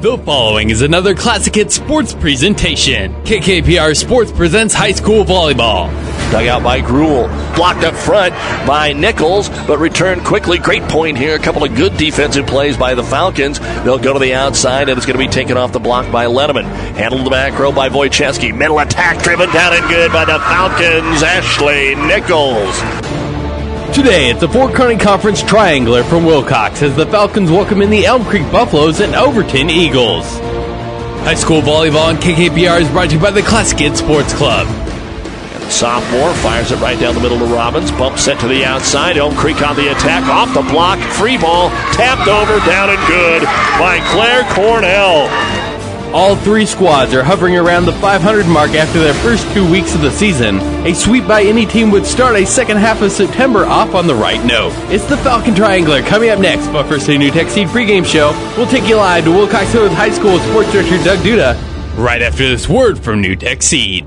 The following is another Classic Hit Sports presentation. KKPR Sports presents high school volleyball. Dug out by Gruel. Blocked up front by Nichols, but returned quickly. Great point here. A couple of good defensive plays by the Falcons. They'll go to the outside, and it's going to be taken off the block by Lenneman. Handled the back row by Wojcicki. Middle attack driven down and good by the Falcons. Ashley Nichols. Today at the Fort Kearny Conference Triangular from Wilcox as the Falcons welcome in the Elm Creek Buffaloes and Overton Eagles. High school volleyball on KKPR is brought to you by the Classic Hit Sports Club. Sophomore fires it right down the middle to Robbins. Bump set to the outside. Elm Creek on the attack. Off the block. Free ball. Tapped over. Down and good by Claire Cornell. All three squads are hovering around the 500 mark after their first two weeks of the season. A sweep by any team would start a second half of September off on the right note. It's the Falcon Triangular coming up next, but first a NuTech Seed pregame show. We'll take you live to Wilcox Hills High School Sports Director Doug Duda right after this word from NuTech Seed.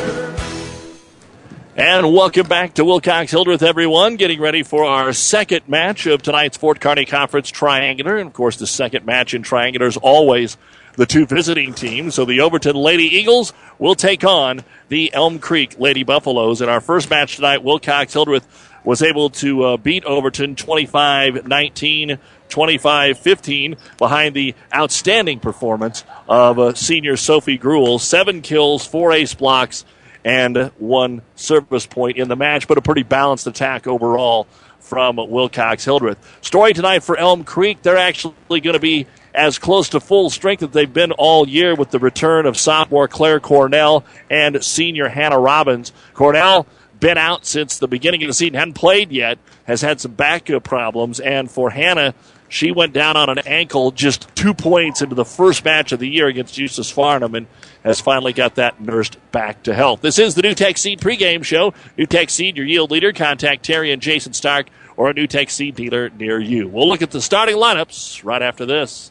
And welcome back to Wilcox Hildreth, everyone. Getting ready for our second match of tonight's Fort Kearny Conference Triangular. And of course, the second match in Triangular is always the two visiting teams. So the Overton Lady Eagles will take on the Elm Creek Lady Buffaloes. In our first match tonight, Wilcox Hildreth was able to uh, beat Overton 25 19. 25 15 behind the outstanding performance of uh, senior Sophie Gruel. Seven kills, four ace blocks, and one service point in the match, but a pretty balanced attack overall from Wilcox Hildreth. Story tonight for Elm Creek. They're actually going to be as close to full strength as they've been all year with the return of sophomore Claire Cornell and senior Hannah Robbins. Cornell been out since the beginning of the season, hadn't played yet, has had some back problems, and for Hannah, she went down on an ankle just two points into the first match of the year against Eustis Farnham and has finally got that nursed back to health. This is the NuTech Seed pregame show. NuTech Seed, your yield leader. Contact Terry and Jason Stark or a NuTech Seed dealer near you. We'll look at the starting lineups right after this.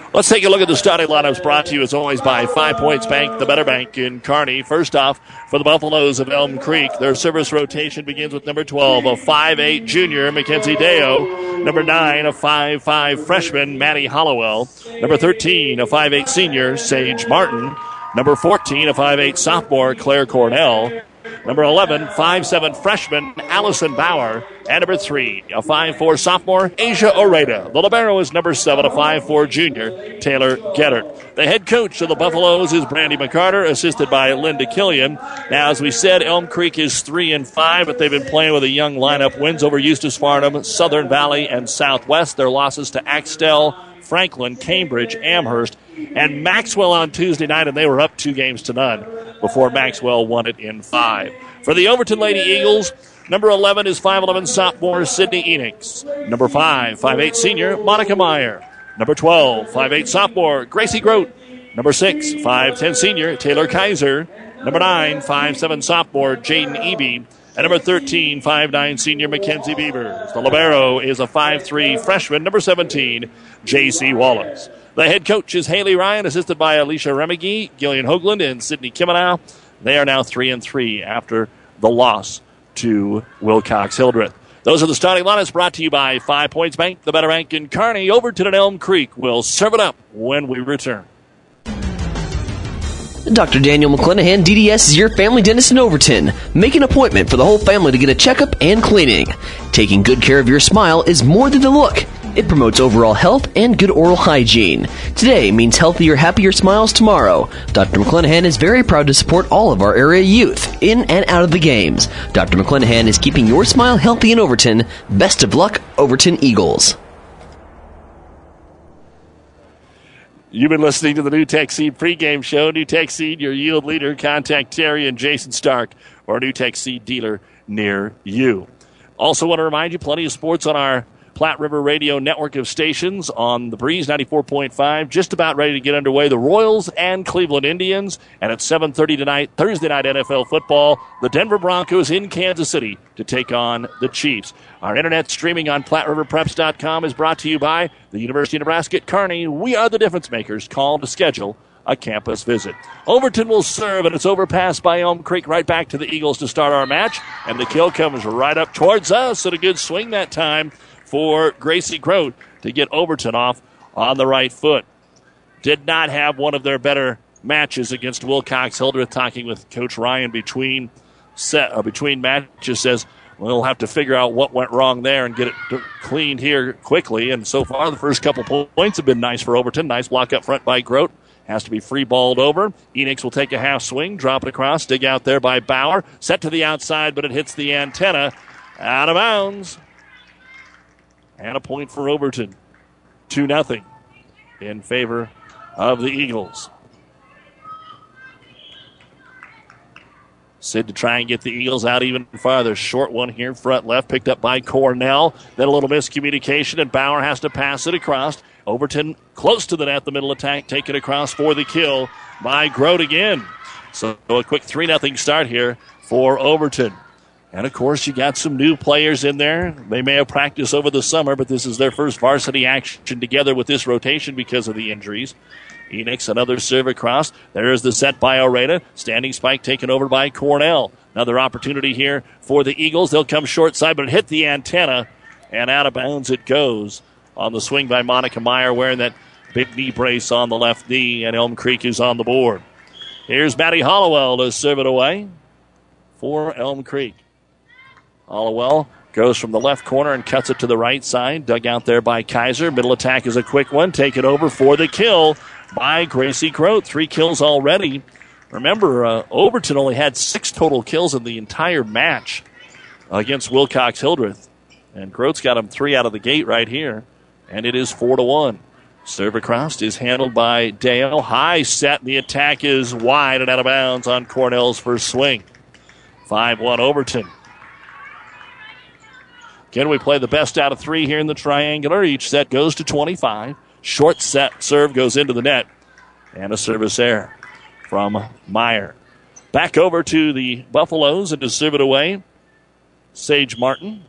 Let's take a look at the starting lineups brought to you as always by Five Points Bank, the better bank in Kearney. First off, for the Buffaloes of Elm Creek, their service rotation begins with number 12, a 5'8 junior, Mackenzie Deo. Number 9, a 5'5 freshman, Maddie Hollowell. Number 13, a 5'8 senior, Sage Martin. Number 14, a 5'8 sophomore, Claire Cornell. Number 11, 5'7 freshman Allison Bauer. And number 3, a 5'4 sophomore Asia Oreda. The Libero is number 7, a 5'4 junior Taylor Gettert. The head coach of the Buffaloes is Brandy McCarter, assisted by Linda Killian. Now, as we said, Elm Creek is 3 and 5, but they've been playing with a young lineup. Wins over Eustis Farnham, Southern Valley, and Southwest. Their losses to Axtell, Franklin, Cambridge, Amherst, and Maxwell on Tuesday night, and they were up two games to none before Maxwell won it in five. For the Overton Lady Eagles, number 11 is 5'11 sophomore Sydney Enix. Number 5, 5'8 senior Monica Meyer. Number 12, 5'8 sophomore Gracie Grote. Number 6, 5'10 senior Taylor Kaiser. Number 9, 5'7 sophomore Jaden Eby. And number 13, 5'9 senior Mackenzie Beavers. The Libero is a 5'3 freshman, number 17, J.C. Wallace. The head coach is Haley Ryan, assisted by Alicia Remigi, Gillian Hoagland, and Sydney Kimenow. They are now 3 and 3 after the loss to Wilcox Hildreth. Those are the starting lineups brought to you by Five Points Bank, the Better Bank in Kearney. Overton and Elm Creek will serve it up when we return. Dr. Daniel McClanahan, DDS is your family dentist in Overton. Make an appointment for the whole family to get a checkup and cleaning. Taking good care of your smile is more than the look. It promotes overall health and good oral hygiene. Today means healthier, happier smiles tomorrow. Dr. McClanahan is very proud to support all of our area youth in and out of the games. Dr. McClanahan is keeping your smile healthy in Overton. Best of luck, Overton Eagles. You've been listening to the NuTech Seed pregame show. NuTech Seed, your yield leader. Contact Terry and Jason Stark or a NuTech Seed dealer near you. Also, want to remind you, plenty of sports on our Platte River Radio network of stations on the Breeze 94.5. Just about ready to get underway. The Royals and Cleveland Indians. And at 7.30 tonight, Thursday night NFL football, the Denver Broncos in Kansas City to take on the Chiefs. Our internet streaming on PlatteRiverPreps.com is brought to you by the University of Nebraska at Kearney. We are the difference makers. Call to schedule a campus visit. Overton will serve, and it's overpassed by Elm Creek right back to the Eagles to start our match. And the kill comes right up towards us, and a good swing that time for Gracie Grote to get Overton off on the right foot. Did not have one of their better matches against Wilcox Hildreth. Talking with Coach Ryan between set uh, between matches says we'll have to figure out what went wrong there and get it cleaned here quickly. And so far, the first couple points have been nice for Overton. Nice block up front by Grote. Has to be free balled over. Enix will take a half swing, drop it across, dig out there by Bauer. Set to the outside, but it hits the antenna. Out of bounds. And a point for Overton. 2 0 in favor of the Eagles. Sid to try and get the Eagles out even farther. Short one here, front left, picked up by Cornell. Then a little miscommunication, and Bauer has to pass it across. Overton close to the net, the middle attack, taken across for the kill by Grote again. So a quick 3 0 start here for Overton. And of course, you got some new players in there. They may have practiced over the summer, but this is their first varsity action together with this rotation because of the injuries. Enix, another serve across. There is the set by Oreda. Standing spike taken over by Cornell. Another opportunity here for the Eagles. They'll come short side, but hit the antenna, and out of bounds it goes on the swing by Monica Meyer, wearing that big knee brace on the left knee, and Elm Creek is on the board. Here's Maddie Hollowell to serve it away for Elm Creek. Hollowell goes from the left corner and cuts it to the right side. Dug out there by Kaiser. Middle attack is a quick one. Take it over for the kill by Gracie Grote. Three kills already. Remember, uh, Overton only had six total kills in the entire match against Wilcox Hildreth. And Grote's got him three out of the gate right here. And it is four to one. Serve across is handled by Dale. High set. The attack is wide and out of bounds on Cornell's first swing. 5 1 Overton. Again, we play the best out of three here in the triangular. Each set goes to 25. Short set serve goes into the net. And a service error from Meyer. Back over to the Buffaloes and to serve it away. Sage Martin.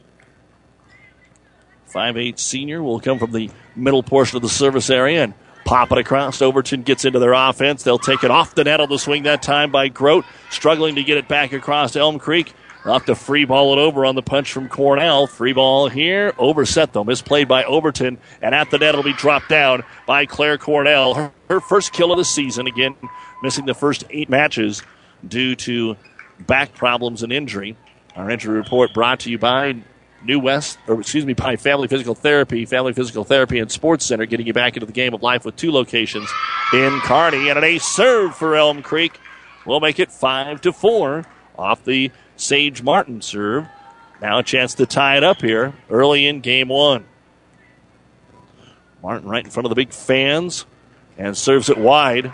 5'8 senior will come from the middle portion of the service area and pop it across. Overton gets into their offense. They'll take it off the net on the swing that time by Grote, struggling to get it back across Elm Creek. They'll to free ball it over on the punch from Cornell. Free ball here. Overset though. Misplayed by Overton. And at the net it'll be dropped down by Claire Cornell. Her, her first kill of the season. Again, missing the first eight matches due to back problems and injury. Our injury report brought to you by New West, or excuse me, by Family Physical Therapy, Family Physical Therapy and Sports Center, getting you back into the game of life with two locations in Kearney. And an ace serve for Elm Creek will make it five to four off the Sage Martin serve. Now a chance to tie it up here early in game one. Martin right in front of the big fans and serves it wide.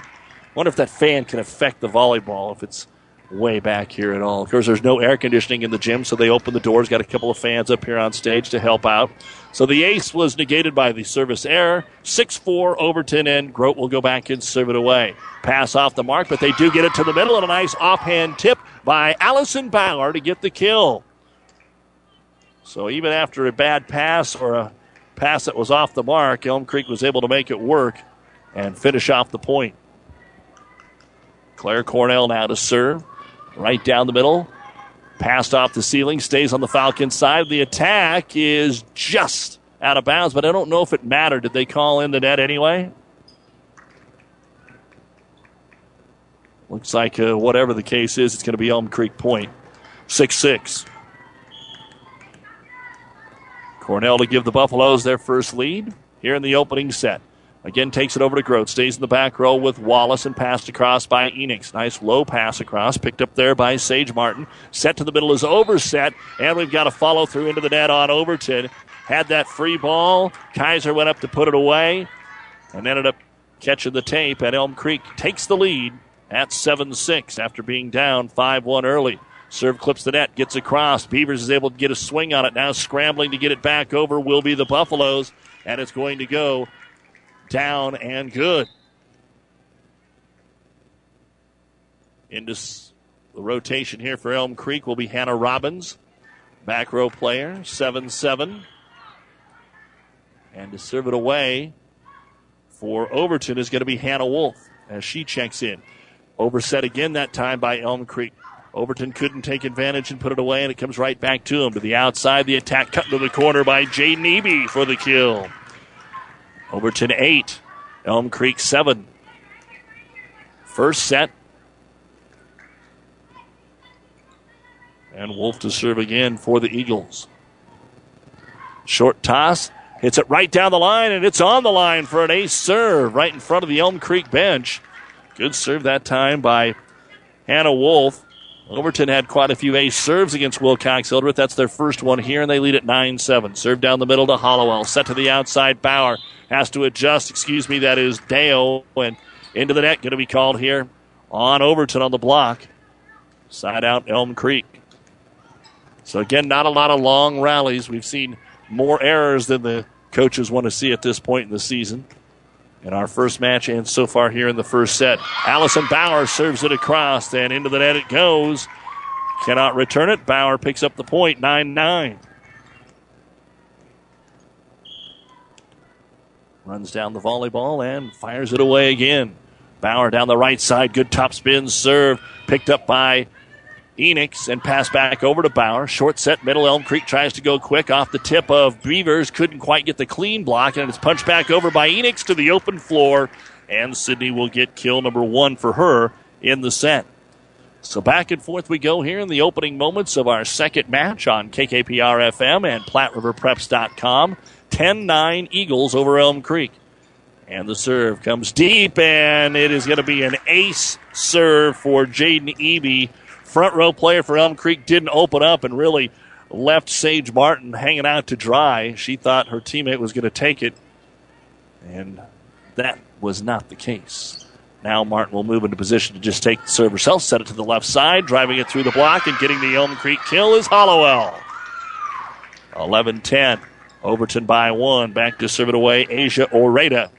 Wonder if that fan can affect the volleyball if it's way back here at all. Of course, there's no air conditioning in the gym, so they open the doors. Got a couple of fans up here on stage to help out. So the ace was negated by the service error. 6 4 Overton, and Grote will go back and serve it away. Pass off the mark, but they do get it to the middle, and a nice offhand tip by Allison Bauer to get the kill. So even after a bad pass or a pass that was off the mark. Elm Creek was able to make it work and finish off the point. Claire Cornell now to serve. Right down the middle. Passed off the ceiling, stays on the Falcon side. The attack is just out of bounds, but I don't know if it mattered. Did they call in the net anyway? Looks like uh, whatever the case is, it's going to be Elm Creek Point. 6 6. Cornell to give the Buffaloes their first lead here in the opening set. Again, takes it over to Grote. Stays in the back row with Wallace and passed across by Enix. Nice low pass across. Picked up there by Sage Martin. Set to the middle is overset. And we've got a follow through into the net on Overton. Had that free ball. Kaiser went up to put it away and ended up catching the tape. And Elm Creek takes the lead at 7 6 after being down 5 1 early. Serve clips the net, gets across. Beavers is able to get a swing on it. Now scrambling to get it back over will be the Buffaloes, and it's going to go down and good. Into the rotation here for Elm Creek will be Hannah Robbins, back row player, 7 7. And to serve it away for Overton is going to be Hannah Wolf as she checks in. Overset again that time by Elm Creek. Overton couldn't take advantage and put it away, and it comes right back to him. To the outside, the attack cut to the corner by Jay Eby for the kill. Overton 8, Elm Creek 7. First set. And Wolf to serve again for the Eagles. Short toss. Hits it right down the line, and it's on the line for an ace serve right in front of the Elm Creek bench. Good serve that time by Hannah Wolf. Overton had quite a few ace serves against Wilcox Hildreth. That's their first one here, and they lead at 9 7. Serve down the middle to Hollowell. Set to the outside. Bauer has to adjust. Excuse me, that is Dale. And into the net, going to be called here on Overton on the block. Side out Elm Creek. So, again, not a lot of long rallies. We've seen more errors than the coaches want to see at this point in the season. In our first match and so far here in the first set, Allison Bauer serves it across and into the net it goes. Cannot return it. Bauer picks up the point, 9 9. Runs down the volleyball and fires it away again. Bauer down the right side. Good top spin serve. Picked up by Enix and pass back over to Bauer. Short set, middle. Elm Creek tries to go quick off the tip of Beavers. Couldn't quite get the clean block, and it's punched back over by Enix to the open floor. And Sydney will get kill number one for her in the set. So back and forth we go here in the opening moments of our second match on KKPR FM and PlatteRiverPreps.com. 10 9 Eagles over Elm Creek. And the serve comes deep, and it is going to be an ace serve for Jaden Eby front row player for Elm Creek didn't open up and really left Sage Martin hanging out to dry. She thought her teammate was going to take it, and that was not the case. Now Martin will move into position to just take the serve herself, set it to the left side, driving it through the block, and getting the Elm Creek kill is Hollowell. 11 10. Overton by one. Back to serve it away, Asia Oreda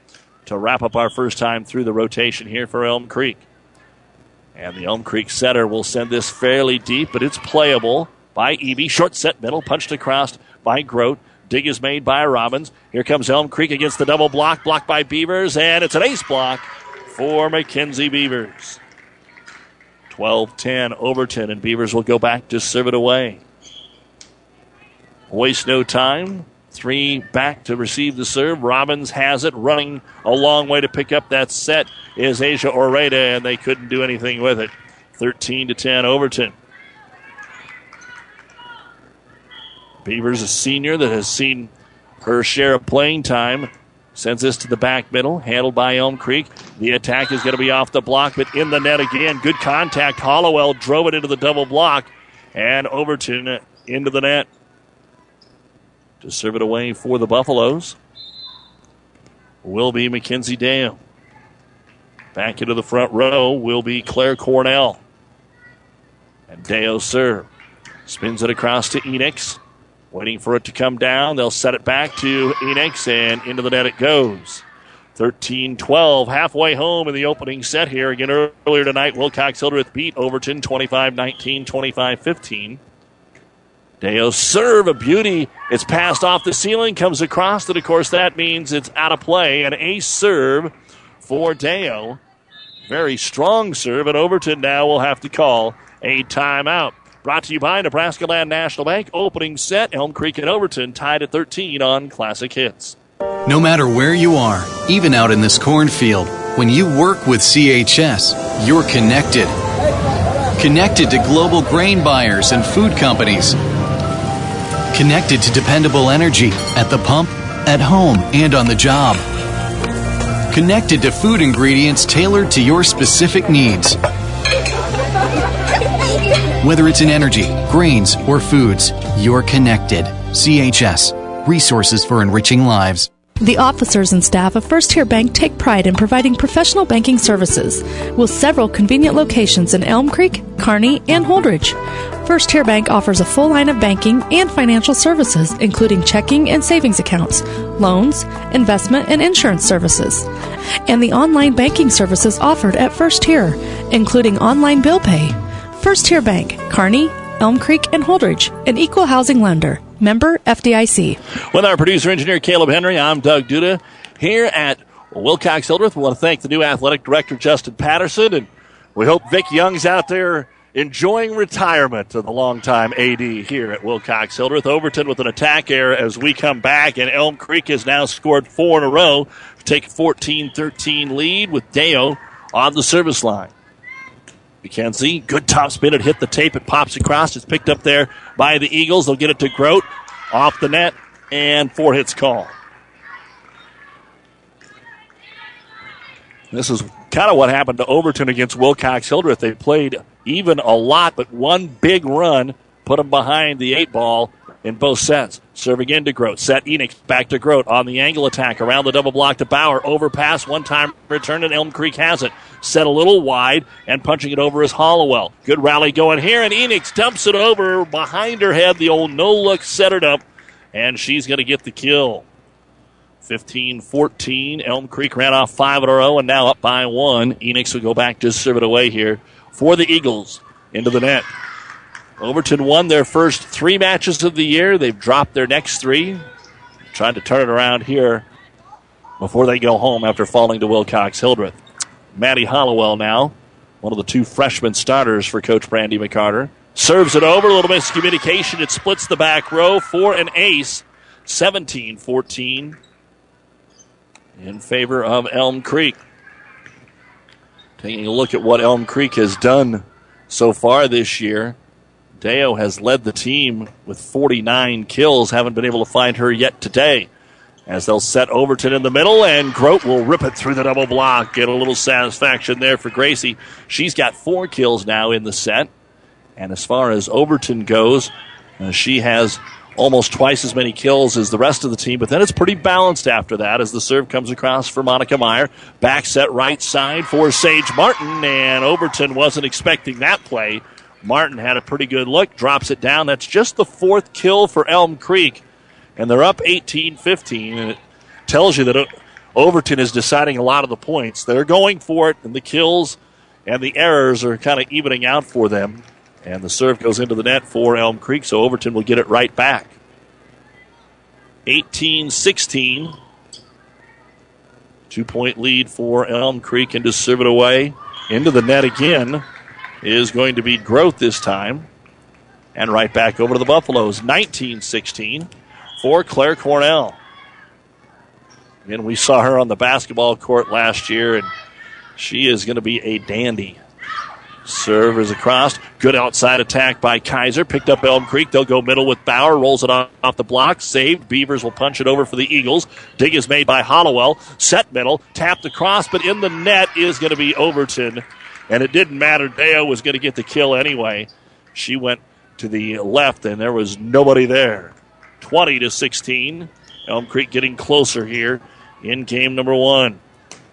to wrap up our first time through the rotation here for Elm Creek. And the Elm Creek setter will send this fairly deep, but it's playable by Eby. Short set middle, punched across by Grote. Dig is made by Robbins. Here comes Elm Creek against the double block, blocked by Beavers, and it's an ace block for McKenzie Beavers. 12 10 Overton, and Beavers will go back to serve it away. Waste no time. Three back to receive the serve. Robbins has it, running a long way to pick up that set is Asia Oreda, and they couldn't do anything with it. 13 to 10 Overton. Beavers, a senior that has seen her share of playing time, sends this to the back middle, handled by Elm Creek. The attack is going to be off the block, but in the net again. Good contact. Hollowell drove it into the double block, and Overton into the net to serve it away for the Buffaloes will be Mackenzie Dale. Back into the front row will be Claire Cornell. And Deo serve. Spins it across to Enix. Waiting for it to come down. They'll set it back to Enix, and into the net it goes. 13 12, halfway home in the opening set here. Again, earlier tonight, Wilcox Hildreth beat Overton 25 19, 25 15. Deo serve a beauty. It's passed off the ceiling, comes across, and of course that means it's out of play. An ace serve for Deo. Very strong serve, and Overton now will have to call a timeout. Brought to you by Nebraska Land National Bank. Opening set, Elm Creek and Overton tied at 13 on Classic Hits. No matter where you are, even out in this cornfield, when you work with CHS, you're connected. Connected to global grain buyers and food companies. Connected to dependable energy at the pump, at home, and on the job. Connected to food ingredients tailored to your specific needs. Whether it's in energy, grains, or foods, you're connected. CHS, resources for enriching lives. The officers and staff of First Tier Bank take pride in providing professional banking services with several convenient locations in Elm Creek, Kearney, and Holdrege. First Tier Bank offers a full line of banking and financial services, including checking and savings accounts, loans, investment, and insurance services, and the online banking services offered at First Tier, including online bill pay. First Tier Bank, Kearney, Elm Creek, and Holdrege, an equal housing lender. Member FDIC. With our producer engineer Caleb Henry, I'm Doug Duda here at Wilcox Hildreth. We want to thank the new athletic director Justin Patterson, and we hope Vic Young's out there enjoying retirement of the longtime AD here at Wilcox Hildreth. Overton with an attack error as we come back, and Elm Creek has now scored four in a row to take a 14 13 lead with Deo on the service line. McKenzie, good top spin. It hit the tape. It pops across. It's picked up there by the Eagles. They'll get it to Grote off the net and four hits call. This is kind of what happened to Overton against Wilcox Hildreth. They played even a lot, but one big run put them behind the eight ball in both sets. Serving again to Grote. Set Enix back to Grote on the angle attack around the double block to Bauer. Overpass one time return and Elm Creek has it. Set a little wide and punching it over is Hollowell. Good rally going here and Enix dumps it over behind her head. The old no look set it up and she's going to get the kill. 15 14. Elm Creek ran off five in a row and now up by one. Enix will go back to serve it away here for the Eagles into the net. Overton won their first three matches of the year. They've dropped their next three. Trying to turn it around here before they go home after falling to Wilcox Hildreth. Maddie Hollowell now, one of the two freshman starters for Coach Brandy McCarter. Serves it over, a little miscommunication. It splits the back row for an ace. 17 14 in favor of Elm Creek. Taking a look at what Elm Creek has done so far this year. Deo has led the team with 49 kills. Haven't been able to find her yet today. As they'll set Overton in the middle, and Grote will rip it through the double block. Get a little satisfaction there for Gracie. She's got four kills now in the set. And as far as Overton goes, uh, she has almost twice as many kills as the rest of the team, but then it's pretty balanced after that as the serve comes across for Monica Meyer. Back set right side for Sage Martin, and Overton wasn't expecting that play. Martin had a pretty good look, drops it down. That's just the fourth kill for Elm Creek, and they're up 18 15. And it tells you that Overton is deciding a lot of the points. They're going for it, and the kills and the errors are kind of evening out for them. And the serve goes into the net for Elm Creek, so Overton will get it right back. 18 16. Two point lead for Elm Creek, and to serve it away into the net again is going to be Grote this time. And right back over to the Buffaloes. 19 16 for Claire Cornell. And we saw her on the basketball court last year, and she is going to be a dandy. Serve is across. Good outside attack by Kaiser. Picked up Elm Creek. They'll go middle with Bauer. Rolls it off, the block. Saved. Beavers will punch it over for the Eagles. Dig is made by Hollowell. Set middle. Tapped across, but in the net is going to be Overton. And it didn't matter. Deo was going to get the kill anyway. She went to the left, and there was nobody there. 20 to 16. Elm Creek getting closer here in game number one.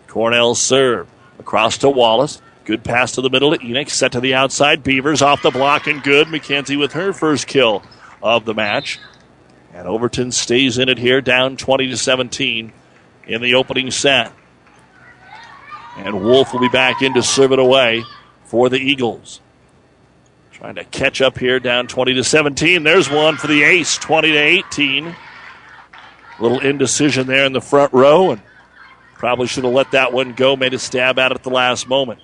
Cornell serve across to Wallace. Good pass to the middle to Enix. Set to the outside. Beavers off the block and good. McKenzie with her first kill of the match. And Overton stays in it here, down 20 to 17 in the opening set. And Wolf will be back in to serve it away for the Eagles. Trying to catch up here, down 20 to 17. There's one for the ace, 20 to 18. Little indecision there in the front row, and probably should have let that one go. Made a stab at it at the last moment.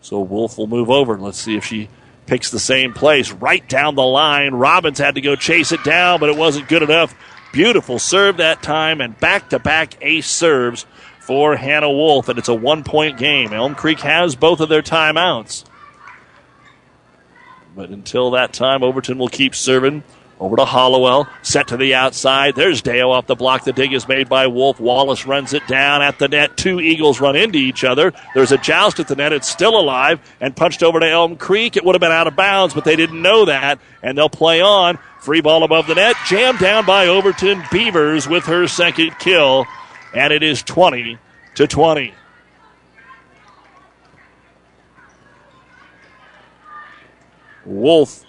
So Wolf will move over. and Let's see if she picks the same place. Right down the line. Robbins had to go chase it down, but it wasn't good enough. Beautiful serve that time, and back to back ace serves for Hannah Wolf, and it's a one point game. Elm Creek has both of their timeouts. But until that time, Overton will keep serving. Over to Hollowell, set to the outside. There's Dale off the block. The dig is made by Wolf. Wallace runs it down at the net. Two Eagles run into each other. There's a joust at the net. It's still alive and punched over to Elm Creek. It would have been out of bounds, but they didn't know that, and they'll play on. Free ball above the net, jammed down by Overton Beavers with her second kill, and it is 20 to 20. Wolf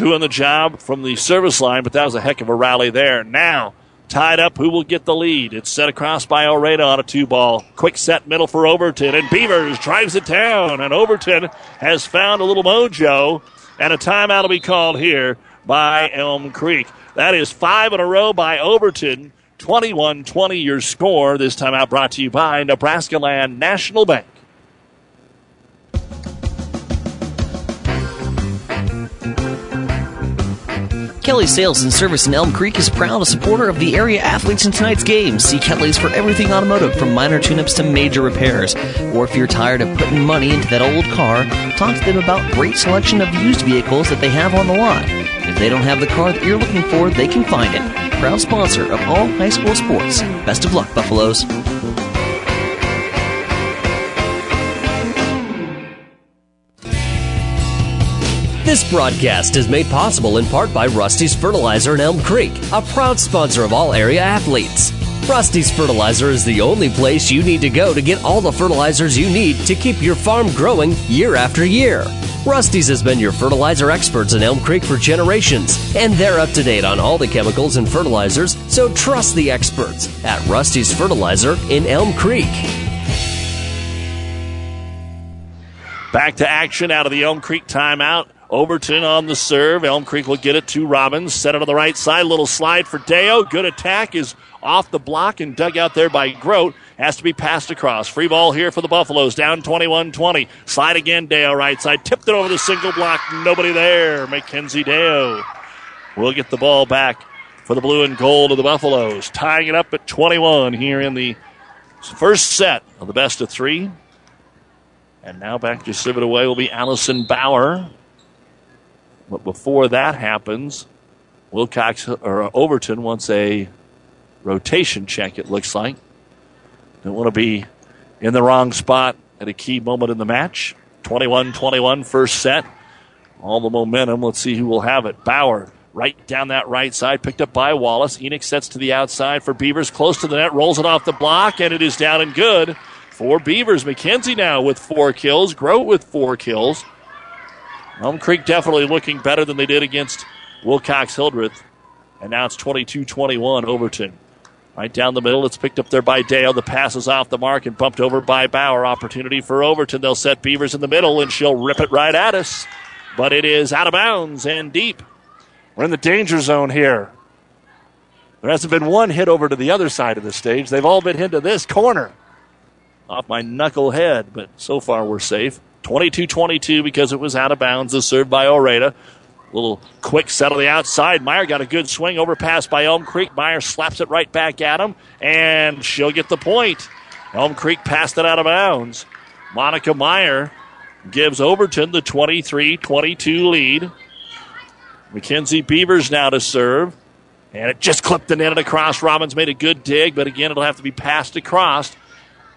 doing the job from the service line, but that was a heck of a rally there. Now, tied up, who will get the lead? It's set across by Oreda on a two ball. Quick set middle for Overton, and Beavers drives it down, and Overton has found a little mojo, and a timeout will be called here by Elm Creek. That is five in a row by Overton. 21 20 your score. This time out brought to you by Nebraska Land National Bank. Kelly Sales and Service in Elm Creek is proud a supporter of the area athletes in tonight's game. See Kelly's for everything automotive, from minor tune-ups to major repairs. Or if you're tired of putting money into that old car, talk to them about great selection of used vehicles that they have on the lot. If they don't have the car that you're looking for, they can find it. Proud sponsor of all high school sports. Best of luck, Buffaloes. This broadcast is made possible in part by Rusty's Fertilizer in Elm Creek, a proud sponsor of all area athletes. Rusty's Fertilizer is the only place you need to go to get all the fertilizers you need to keep your farm growing year after year. Rusty's has been your fertilizer experts in Elm Creek for generations, and they're up to date on all the chemicals and fertilizers, so trust the experts at Rusty's Fertilizer in Elm Creek. Back to action out of the Elm Creek timeout. Overton on the serve. Elm Creek will get it to Robbins. Set it on the right side. Little slide for Deo. Good attack is off the block and dug out there by Grote. Has to be passed across. Free ball here for the Buffaloes. Down 21 20. Slide again, Deo right side. Tipped it over the single block. Nobody there. Mackenzie Deo will get the ball back for the blue and gold of the Buffaloes. Tying it up at 21 here in the first set of the best of three. And now back to serve it away will be Allison Bauer. But before that happens, Wilcox or Overton wants a rotation check, it looks like. Don't want to be in the wrong spot at a key moment in the match. 21 21, first set. All the momentum. Let's see who will have it. Bauer right down that right side, picked up by Wallace. Enix sets to the outside for Beavers, close to the net, rolls it off the block, and it is down and good for Beavers. McKenzie now with four kills, Grote with four kills. Elm Creek definitely looking better than they did against Wilcox Hildreth. And now it's 22 21 Overton. Right down the middle, it's picked up there by Dale. The pass is off the mark and bumped over by Bauer. Opportunity for Overton. They'll set Beavers in the middle, and she'll rip it right at us. But it is out of bounds and deep. We're in the danger zone here. There hasn't been one hit over to the other side of the stage. They've all been hit to this corner. Off my knucklehead, but so far we're safe. 22 22 because it was out of bounds. The serve by Oreda. Little quick set on the outside. Meyer got a good swing overpass by Elm Creek. Meyer slaps it right back at him, and she'll get the point. Elm Creek passed it out of bounds. Monica Meyer gives Overton the 23 22 lead. Mackenzie Beavers now to serve. And it just clipped the net and across. Robbins made a good dig, but again, it'll have to be passed across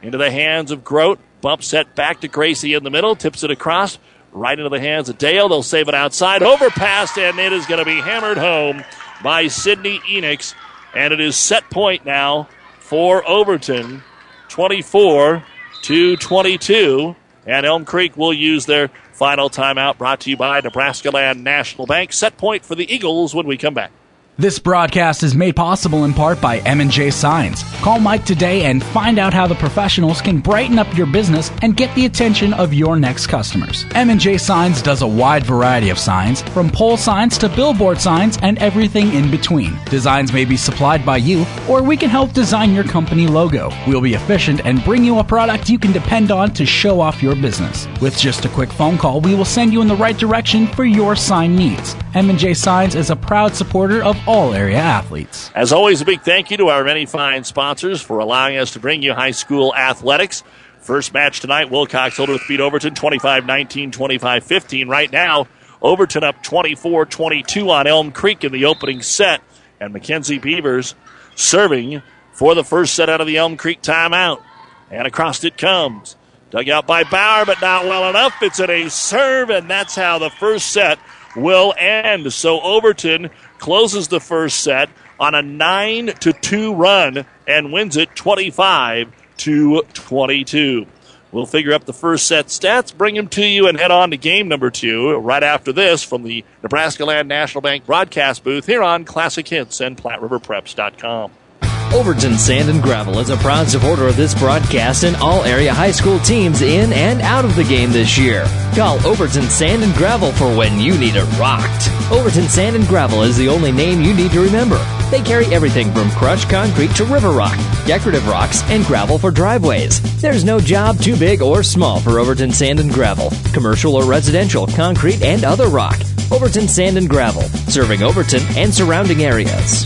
into the hands of Grote. Bump set back to Gracie in the middle, tips it across, right into the hands of Dale. They'll save it outside, overpassed, and it is going to be hammered home by Sydney Enix. And it is set point now for Overton, 24 to 22. And Elm Creek will use their final timeout brought to you by Nebraska Land National Bank. Set point for the Eagles when we come back. This broadcast is made possible in part by M&J Signs. Call Mike today and find out how the professionals can brighten up your business and get the attention of your next customers. M&J Signs does a wide variety of signs, from pole signs to billboard signs and everything in between. Designs may be supplied by you, or we can help design your company logo. We'll be efficient and bring you a product you can depend on to show off your business. With just a quick phone call, we will send you in the right direction for your sign needs. M&J Signs is a proud supporter of all area athletes. As always, a big thank you to our many fine sponsors for allowing us to bring you high school athletics. First match tonight, Wilcox Hildreth beat Overton 25 19, 25 15. Right now, Overton up 24 22 on Elm Creek in the opening set. And Mackenzie Beavers serving for the first set out of the Elm Creek timeout. And across it comes. Dug out by Bauer, but not well enough. It's at a serve, and that's how the first set will end. So Overton closes the first set on a 9 to 2 run and wins it 25 to 22. We'll figure up the first set stats, bring them to you, and head on to game number two right after this from the Nebraska Land National Bank broadcast booth here on Classic Hits and PlatteRiverPreps.com. Overton Sand and Gravel is a proud supporter of this broadcast and all area high school teams in and out of the game this year. Call Overton Sand and Gravel for when you need it rocked. Overton Sand and Gravel is the only name you need to remember. They carry everything from crushed concrete to river rock, decorative rocks, and gravel for driveways. There's no job too big or small for Overton Sand and Gravel, commercial or residential, concrete, and other rock. Overton Sand and Gravel, serving Overton and surrounding areas.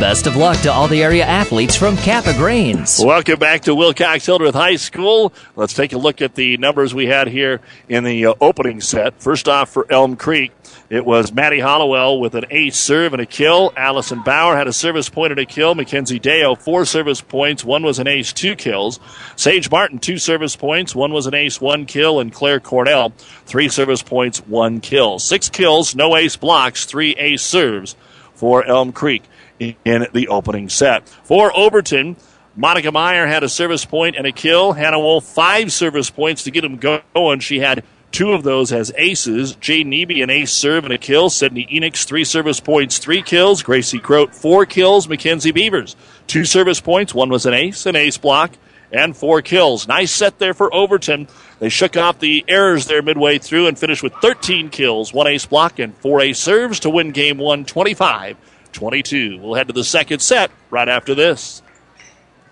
Best of luck to all the area athletes from Kappa Grains. Welcome back to Wilcox Hildreth High School. Let's take a look at the numbers we had here in the uh, opening set. First off, for Elm Creek, it was Maddie Hollowell with an ace serve and a kill. Allison Bauer had a service point and a kill. Mackenzie Deo, four service points. One was an ace, two kills. Sage Martin, two service points. One was an ace, one kill. And Claire Cornell, three service points, one kill. Six kills, no ace blocks, three ace serves for Elm Creek in the opening set. For Overton, Monica Meyer had a service point and a kill. Hannah Wolf, five service points to get him going. She had two of those as aces. Jaden Eby, an ace serve and a kill. Sydney Enix, three service points, three kills. Gracie Grote, four kills. Mackenzie Beavers, two service points. One was an ace, an ace block, and four kills. Nice set there for Overton. They shook off the errors there midway through and finished with 13 kills, one ace block, and four ace serves to win game one 25 22. We'll head to the second set right after this.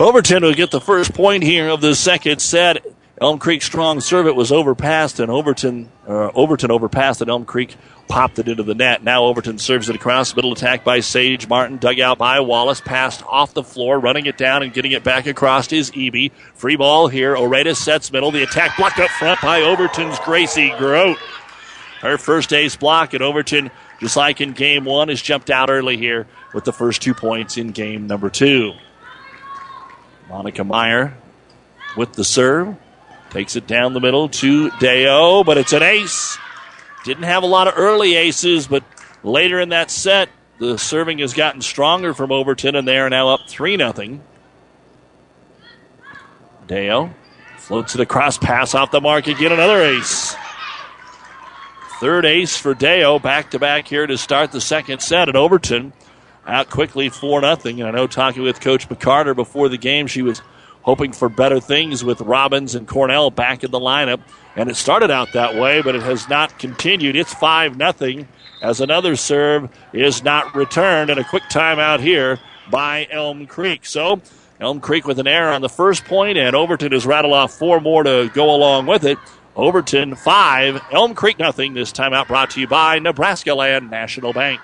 Overton will get the first point here of the second set. Elm Creek strong serve it was overpassed, and Overton uh, Overton overpassed, and Elm Creek popped it into the net. Now Overton serves it across. Middle attack by Sage Martin, dug out by Wallace, passed off the floor, running it down and getting it back across is Eby. Free ball here. Oreda sets middle. The attack blocked up front by Overton's Gracie Grote. Her first ace block at Overton, just like in game one, has jumped out early here with the first two points in game number two. Monica Meyer with the serve. Takes it down the middle to Deo, but it's an ace. Didn't have a lot of early aces, but later in that set, the serving has gotten stronger from Overton, and they are now up 3 0. Deo floats it across, pass off the mark again, another ace. Third ace for Deo, back to back here to start the second set at Overton out quickly 4 0. And I know talking with Coach McCarter before the game, she was hoping for better things with Robbins and Cornell back in the lineup. And it started out that way, but it has not continued. It's 5 nothing as another serve is not returned. And a quick timeout here by Elm Creek. So Elm Creek with an error on the first point, and Overton has rattled off four more to go along with it. Overton five, Elm Creek nothing. This timeout brought to you by Nebraska Land National Bank.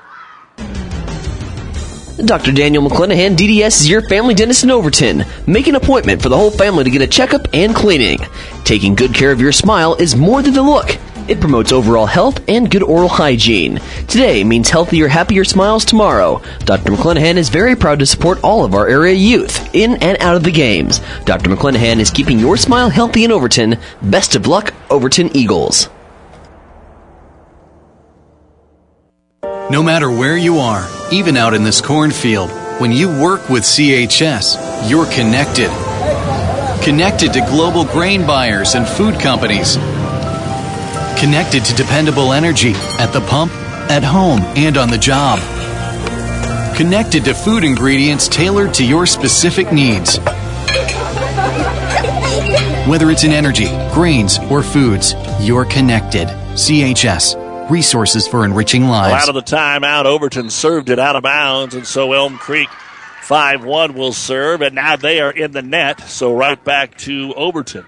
Dr. Daniel McClanahan, DDS is your family dentist in Overton. Make an appointment for the whole family to get a checkup and cleaning. Taking good care of your smile is more than the look. It promotes overall health and good oral hygiene. Today means healthier, happier smiles tomorrow. Dr. McClanahan is very proud to support all of our area youth in and out of the games. Dr. McClanahan is keeping your smile healthy in Overton. Best of luck, Overton Eagles. No matter where you are, even out in this cornfield, when you work with CHS, you're connected. Connected to global grain buyers and food companies. Connected to dependable energy at the pump, at home, and on the job. Connected to food ingredients tailored to your specific needs. Whether it's in energy, grains, or foods, you're connected. CHS resources for enriching lives. Well, out of the timeout, Overton served it out of bounds, and so Elm Creek 5 1 will serve, and now they are in the net, so right back to Overton.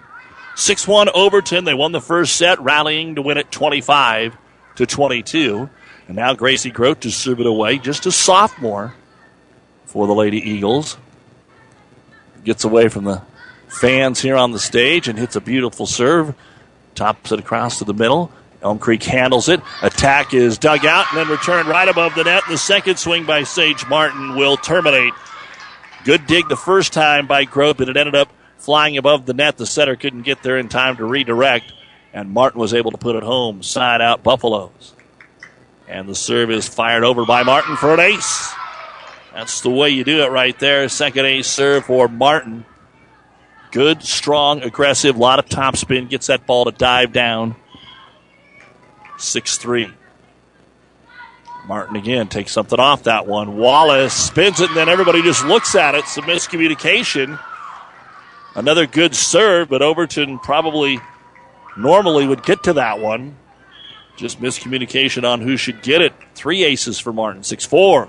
6 1 Overton. They won the first set, rallying to win it 25 to 22. And now Gracie Grote to serve it away, just a sophomore for the Lady Eagles. Gets away from the fans here on the stage and hits a beautiful serve. Tops it across to the middle. Elm Creek handles it. Attack is dug out and then returned right above the net. The second swing by Sage Martin will terminate. Good dig the first time by Grote, but it ended up flying above the net. The setter couldn't get there in time to redirect, and Martin was able to put it home. Side out Buffaloes. And the serve is fired over by Martin for an ace. That's the way you do it right there. Second ace serve for Martin. Good, strong, aggressive, lot of topspin. Gets that ball to dive down. 6 3. Martin again takes something off that one. Wallace spins it, and then everybody just looks at it. Some miscommunication. Another good serve, but Overton probably normally would get to that one. Just miscommunication on who should get it. Three aces for Martin, 6 4.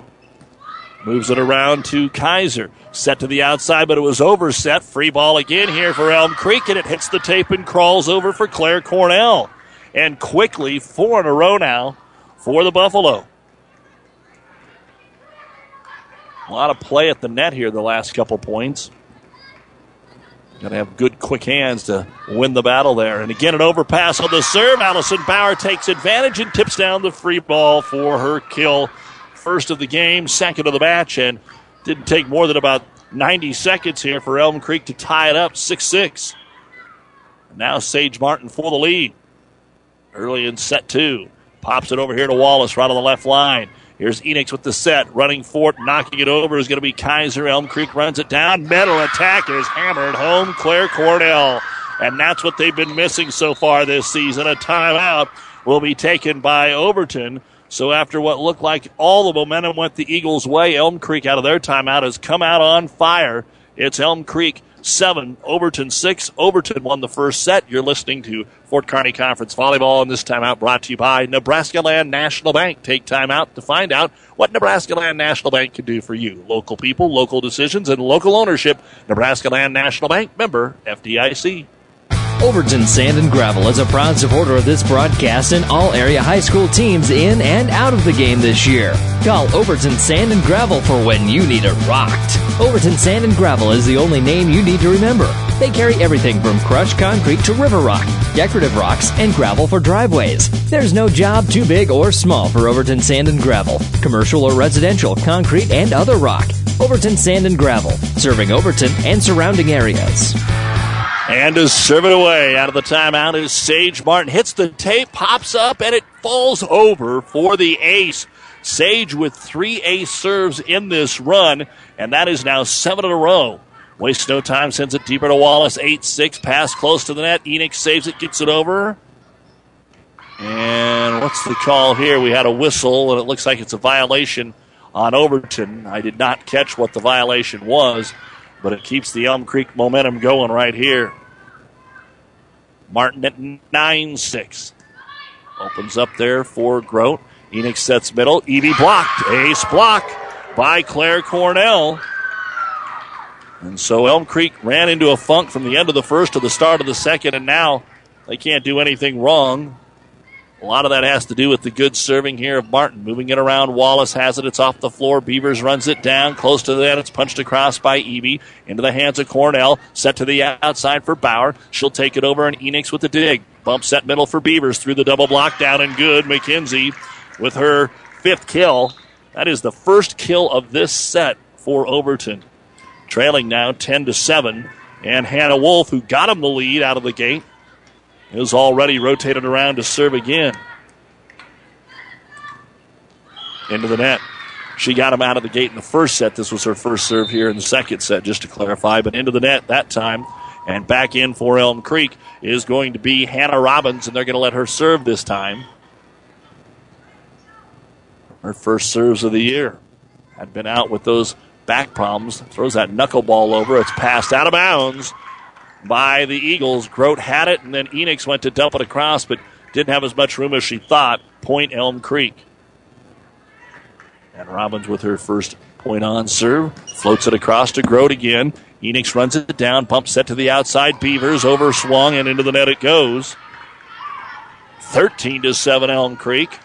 Moves it around to Kaiser. Set to the outside, but it was overset. Free ball again here for Elm Creek, and it hits the tape and crawls over for Claire Cornell. And quickly, four in a row now for the Buffalo. A lot of play at the net here the last couple points. Got to have good, quick hands to win the battle there. And again, an overpass on the serve. Allison Bauer takes advantage and tips down the free ball for her kill. First of the game, second of the match, and didn't take more than about 90 seconds here for Elm Creek to tie it up 6 6. Now Sage Martin for the lead. Early in set two. Pops it over here to Wallace right on the left line. Here's Enix with the set, running for it, knocking it over is going to be Kaiser. Elm Creek runs it down. Metal attack is hammered home. Claire Cornell. And that's what they've been missing so far this season. A timeout will be taken by Overton. So after what looked like all the momentum went the Eagles' way, Elm Creek out of their timeout has come out on fire. It's Elm Creek seven, Overton six. Overton won the first set. You're listening to Fort Kearny Conference Volleyball, and this timeout brought to you by Nebraska Land National Bank. Take time out to find out what Nebraska Land National Bank can do for you. Local people, local decisions, and local ownership. Nebraska Land National Bank, member FDIC. Overton Sand and Gravel is a proud supporter of this broadcast and all area high school teams in and out of the game this year. Call Overton Sand and Gravel for when you need it rocked. Overton Sand and Gravel is the only name you need to remember. They carry everything from crushed concrete to river rock, decorative rocks, and gravel for driveways. There's no job too big or small for Overton Sand and Gravel. Commercial or residential, concrete, and other rock. Overton Sand and Gravel, serving Overton and surrounding areas. And to serve it away out of the timeout is Sage Martin. Hits the tape, pops up, and it falls over for the ace. Sage with three ace serves in this run, and that is now seven in a row. Wastes no time, sends it deeper to Wallace. 8 6, pass close to the net. Enix saves it, gets it over. And what's the call here? We had a whistle, and it looks like it's a violation on Overton. I did not catch what the violation was, but it keeps the Elm Creek momentum going right here. Martin at 9 6. Opens up there for Grote. Enix sets middle. Evie blocked. Ace block by Claire Cornell. And so Elm Creek ran into a funk from the end of the first to the start of the second, and now they can't do anything wrong. A lot of that has to do with the good serving here of Martin. Moving it around, Wallace has it. It's off the floor. Beavers runs it down. Close to that. It's punched across by Evie. Into the hands of Cornell. Set to the outside for Bauer. She'll take it over, and Enix with the dig. Bump set middle for Beavers. Through the double block down and good. McKenzie with her fifth kill. That is the first kill of this set for Overton. Trailing now 10 to 7. And Hannah Wolf, who got him the lead out of the gate, is already rotated around to serve again. Into the net. She got him out of the gate in the first set. This was her first serve here in the second set, just to clarify. But into the net that time. And back in for Elm Creek is going to be Hannah Robbins, and they're going to let her serve this time. Her first serves of the year. Had been out with those back problems. Throws that knuckleball over. It's passed out of bounds by the Eagles. Grote had it, and then Enix went to dump it across, but didn't have as much room as she thought. Point Elm Creek. And Robbins with her first point on serve. Floats it across to Grote again. Enix runs it down. Pump set to the outside. Beavers over swung and into the net it goes. 13 to 7 Elm Creek.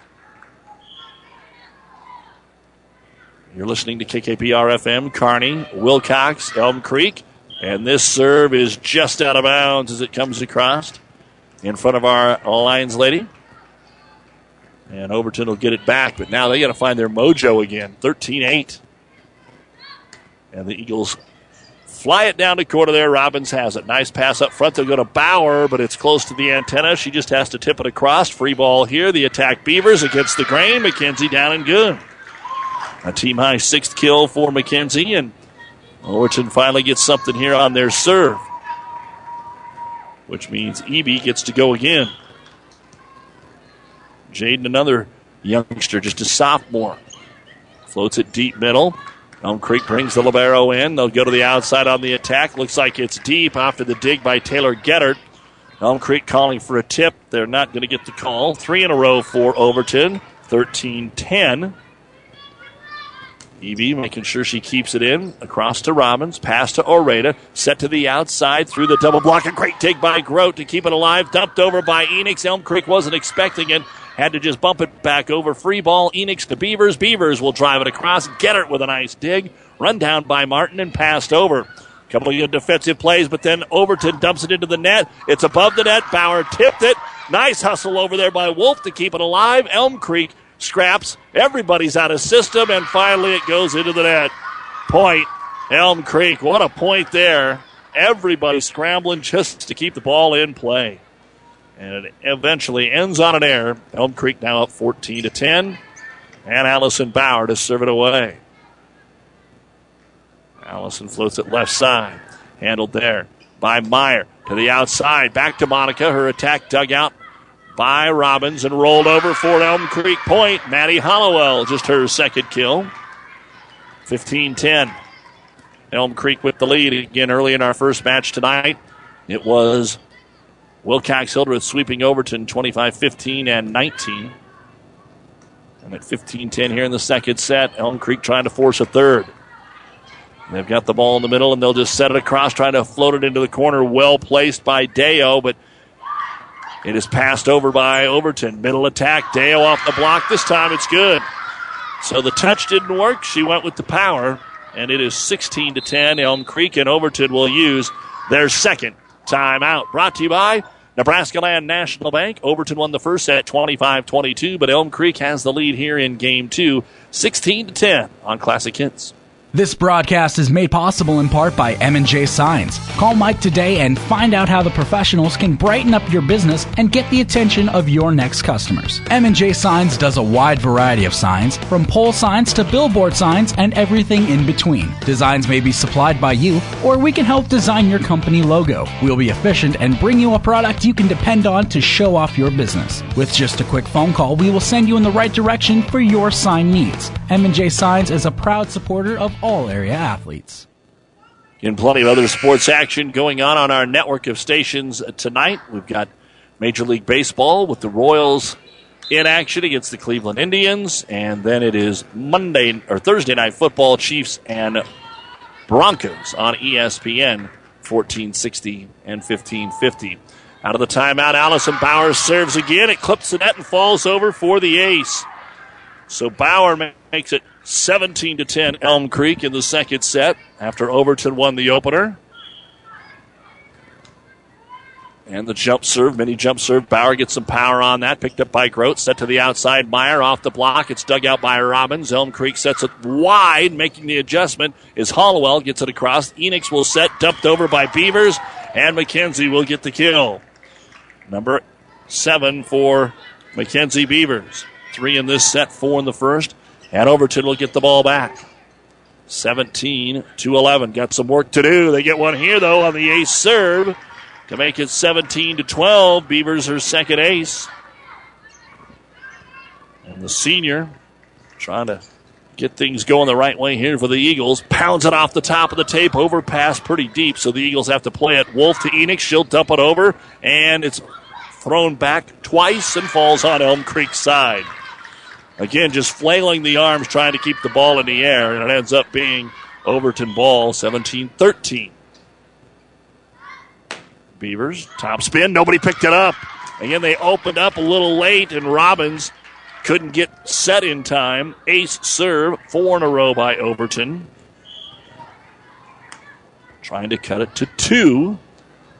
You're listening to KKPR FM, Kearney, Wilcox, Elm Creek. And this serve is just out of bounds as it comes across in front of our Lions lady. And Overton will get it back, but now they got to find their mojo again. 13 8. And the Eagles fly it down the corner there. Robbins has it. Nice pass up front. They'll go to Bauer, but it's close to the antenna. She just has to tip it across. Free ball here. The attack Beavers against the grain. McKenzie down and good. A team high sixth kill for McKenzie, and Overton finally gets something here on their serve, which means Eby gets to go again. Jaden, another youngster, just a sophomore, floats it deep middle. Elm Creek brings the Libero in. They'll go to the outside on the attack. Looks like it's deep after the dig by Taylor Gettert. Elm Creek calling for a tip. They're not going to get the call. Three in a row for Overton. 13 10. Evie making sure she keeps it in. Across to Robbins. Pass to Oreda. Set to the outside through the double block. A great take by Grote to keep it alive. Dumped over by Enix. Elm Creek wasn't expecting it. Had to just bump it back over. Free ball. Enix to Beavers. Beavers will drive it across. Get it with a nice dig. Run down by Martin and passed over. Couple of good defensive plays, but then Overton dumps it into the net. It's above the net. Bauer tipped it. Nice hustle over there by Wolf to keep it alive. Elm Creek scraps. Everybody's out of system, and finally it goes into the net. Point, Elm Creek. What a point there. Everybody scrambling just to keep the ball in play. And it eventually ends on an air. Elm Creek now up 14 to 10. And Allison Bauer to serve it away. Allison floats it left side. Handled there by Meyer to the outside. Back to Monica. Her attack dug out by Robbins and rolled over for Elm Creek Point. Maddie Hollowell, just her second kill. 15 10. Elm Creek with the lead again early in our first match tonight. It was Wilcox Hildreth sweeping Overton 25 15 and 19. And at 15 10 here in the second set, Elm Creek trying to force a third. They've got the ball in the middle and they'll just set it across, trying to float it into the corner. Well placed by Deo, but it is passed over by Overton. Middle attack. Deo off the block. This time it's good. So the touch didn't work. She went with the power, and it is 16 to 10. Elm Creek and Overton will use their second timeout. Brought to you by Nebraska Land National Bank. Overton won the first set 25 22, but Elm Creek has the lead here in game two, 16 to 10 on Classic Hits. This broadcast is made possible in part by M&J Signs. Call Mike today and find out how the professionals can brighten up your business and get the attention of your next customers. M&J Signs does a wide variety of signs, from pole signs to billboard signs and everything in between. Designs may be supplied by you, or we can help design your company logo. We'll be efficient and bring you a product you can depend on to show off your business. With just a quick phone call, we will send you in the right direction for your sign needs. M&J Signs is a proud supporter of all area athletes. In plenty of other sports action going on on our network of stations tonight, we've got Major League Baseball with the Royals in action against the Cleveland Indians, and then it is Monday or Thursday night football, Chiefs and Broncos on ESPN 1460 and 1550. Out of the timeout, Allison Bauer serves again. It clips the net and falls over for the ace. So Bauer makes it 17 to 10 Elm Creek in the second set after Overton won the opener. And the jump serve, mini jump serve. Bauer gets some power on that. Picked up by Grote. Set to the outside. Meyer off the block. It's dug out by Robbins. Elm Creek sets it wide. Making the adjustment is Hollowell. Gets it across. Enix will set. Dumped over by Beavers. And McKenzie will get the kill. Number seven for McKenzie Beavers. Three in this set, four in the first. And Overton will get the ball back. 17 to 11. Got some work to do. They get one here, though, on the ace serve to make it 17 to 12. Beavers are second ace. And the senior trying to get things going the right way here for the Eagles. Pounds it off the top of the tape, overpass pretty deep, so the Eagles have to play it. Wolf to Enix. She'll dump it over, and it's thrown back twice and falls on Elm Creek's side. Again, just flailing the arms, trying to keep the ball in the air, and it ends up being Overton ball 17 13. Beavers, top spin, nobody picked it up. Again, they opened up a little late, and Robbins couldn't get set in time. Ace serve, four in a row by Overton. Trying to cut it to two.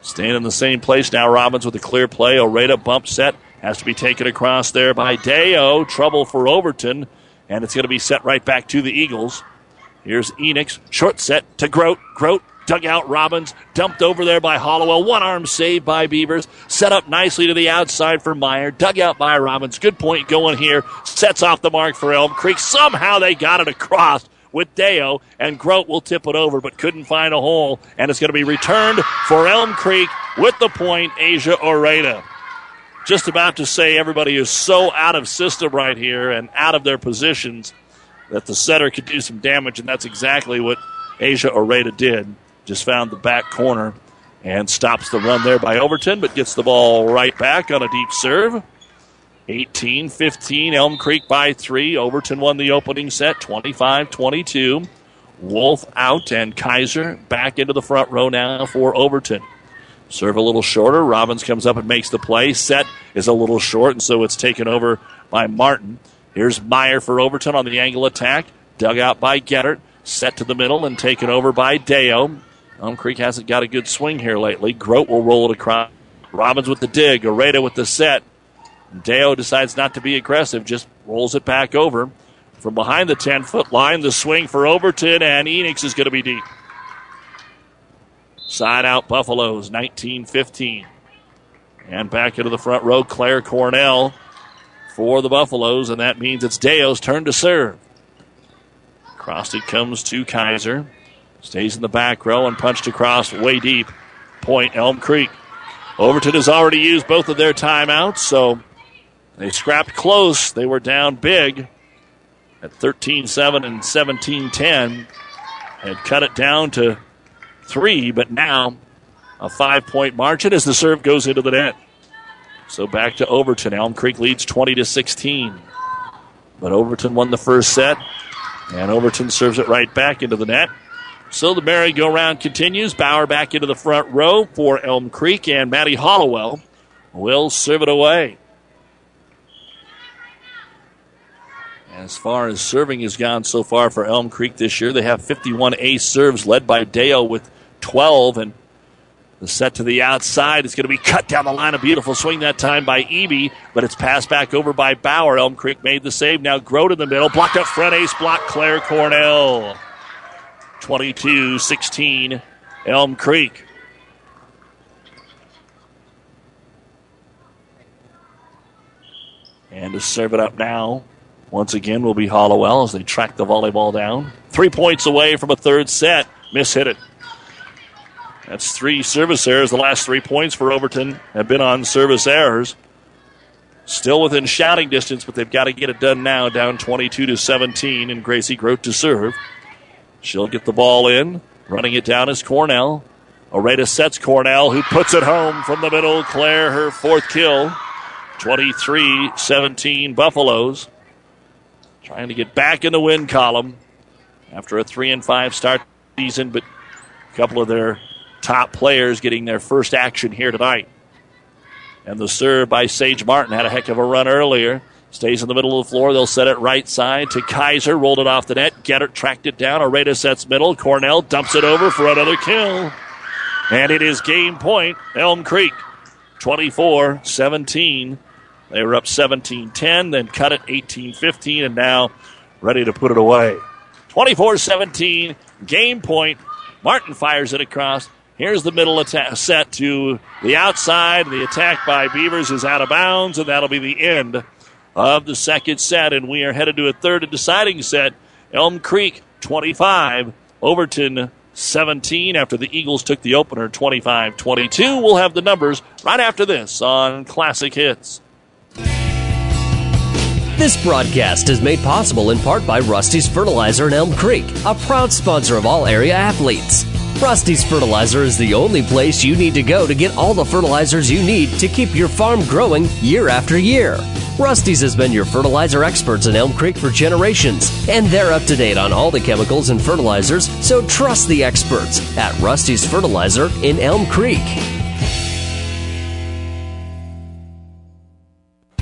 Staying in the same place now. Robbins with a clear play. Oreda bump set has to be taken across there by Deo. Trouble for Overton, and it's going to be set right back to the Eagles. Here's Enix. Short set to Grote. Grote dug out Robbins. Dumped over there by Hollowell. One arm saved by Beavers. Set up nicely to the outside for Meyer. Dug out by Robbins. Good point going here. Sets off the mark for Elm Creek. Somehow they got it across with Deo, and Grote will tip it over, but couldn't find a hole. And it's going to be returned for Elm Creek with the point, Asia Oreda. Just about to say everybody is so out of system right here and out of their positions that the setter could do some damage, and that's exactly what Asia Oreda did. Just found the back corner and stops the run there by Overton, but gets the ball right back on a deep serve. 18 15, Elm Creek by three. Overton won the opening set 25 22. Wolf out and Kaiser back into the front row now for Overton. Serve a little shorter. Robbins comes up and makes the play. Set is a little short, and so it's taken over by Martin. Here's Meyer for Overton on the angle attack. Dug out by Gettert. Set to the middle and taken over by Deo. Elm Creek hasn't got a good swing here lately. Grote will roll it across. Robbins with the dig. Areda with the set. Deo decides not to be aggressive, just rolls it back over. From behind the 10 foot line, the swing for Overton, and Enix is going to be deep. Side out Buffaloes, 19 15. And back into the front row, Claire Cornell for the Buffaloes, and that means it's Deo's turn to serve. Crossed it comes to Kaiser. Stays in the back row and punched across way deep. Point Elm Creek. Overton has already used both of their timeouts, so they scrapped close. They were down big at 13 7 and 17 10. Had cut it down to three, but now a five point margin as the serve goes into the net. So back to Overton. Elm Creek leads 20 to 16. But Overton won the first set, and Overton serves it right back into the net. So the merry-go-round continues. Bauer back into the front row for Elm Creek, and Maddie Hollowell will serve it away. As far as serving has gone so far for Elm Creek this year, they have 51 ace serves led by Dale with 12, and the set to the outside is going to be cut down the line. A beautiful swing that time by Eby, but it's passed back over by Bauer. Elm Creek made the save. Now Grote in the middle. Blocked up front ace block. Claire Cornell. 22 16, Elm Creek. And to serve it up now, once again, will be Hollowell as they track the volleyball down. Three points away from a third set. Miss hit it. That's three service errors. The last three points for Overton have been on service errors. Still within shouting distance, but they've got to get it done now, down 22 to 17, and Gracie Grote to serve. She'll get the ball in. Running it down is Cornell. Oreda sets Cornell, who puts it home from the middle. Claire, her fourth kill. 23 17 Buffaloes. Trying to get back in the win column after a 3 and 5 start season, but a couple of their top players getting their first action here tonight. And the serve by Sage Martin had a heck of a run earlier. Stays in the middle of the floor. They'll set it right side to Kaiser. Rolled it off the net. Getter tracked it down. Areta sets middle. Cornell dumps it over for another kill. And it is game point, Elm Creek. 24 17. They were up 17 10, then cut it 18 15, and now ready to put it away. 24 17, game point. Martin fires it across. Here's the middle attack set to the outside. The attack by Beavers is out of bounds, and that'll be the end of the second set, and we are headed to a third and deciding set. Elm Creek 25, Overton 17 after the Eagles took the opener 25 22. We'll have the numbers right after this on Classic Hits. This broadcast is made possible in part by Rusty's Fertilizer in Elm Creek, a proud sponsor of all area athletes. Rusty's Fertilizer is the only place you need to go to get all the fertilizers you need to keep your farm growing year after year. Rusty's has been your fertilizer experts in Elm Creek for generations, and they're up to date on all the chemicals and fertilizers, so trust the experts at Rusty's Fertilizer in Elm Creek.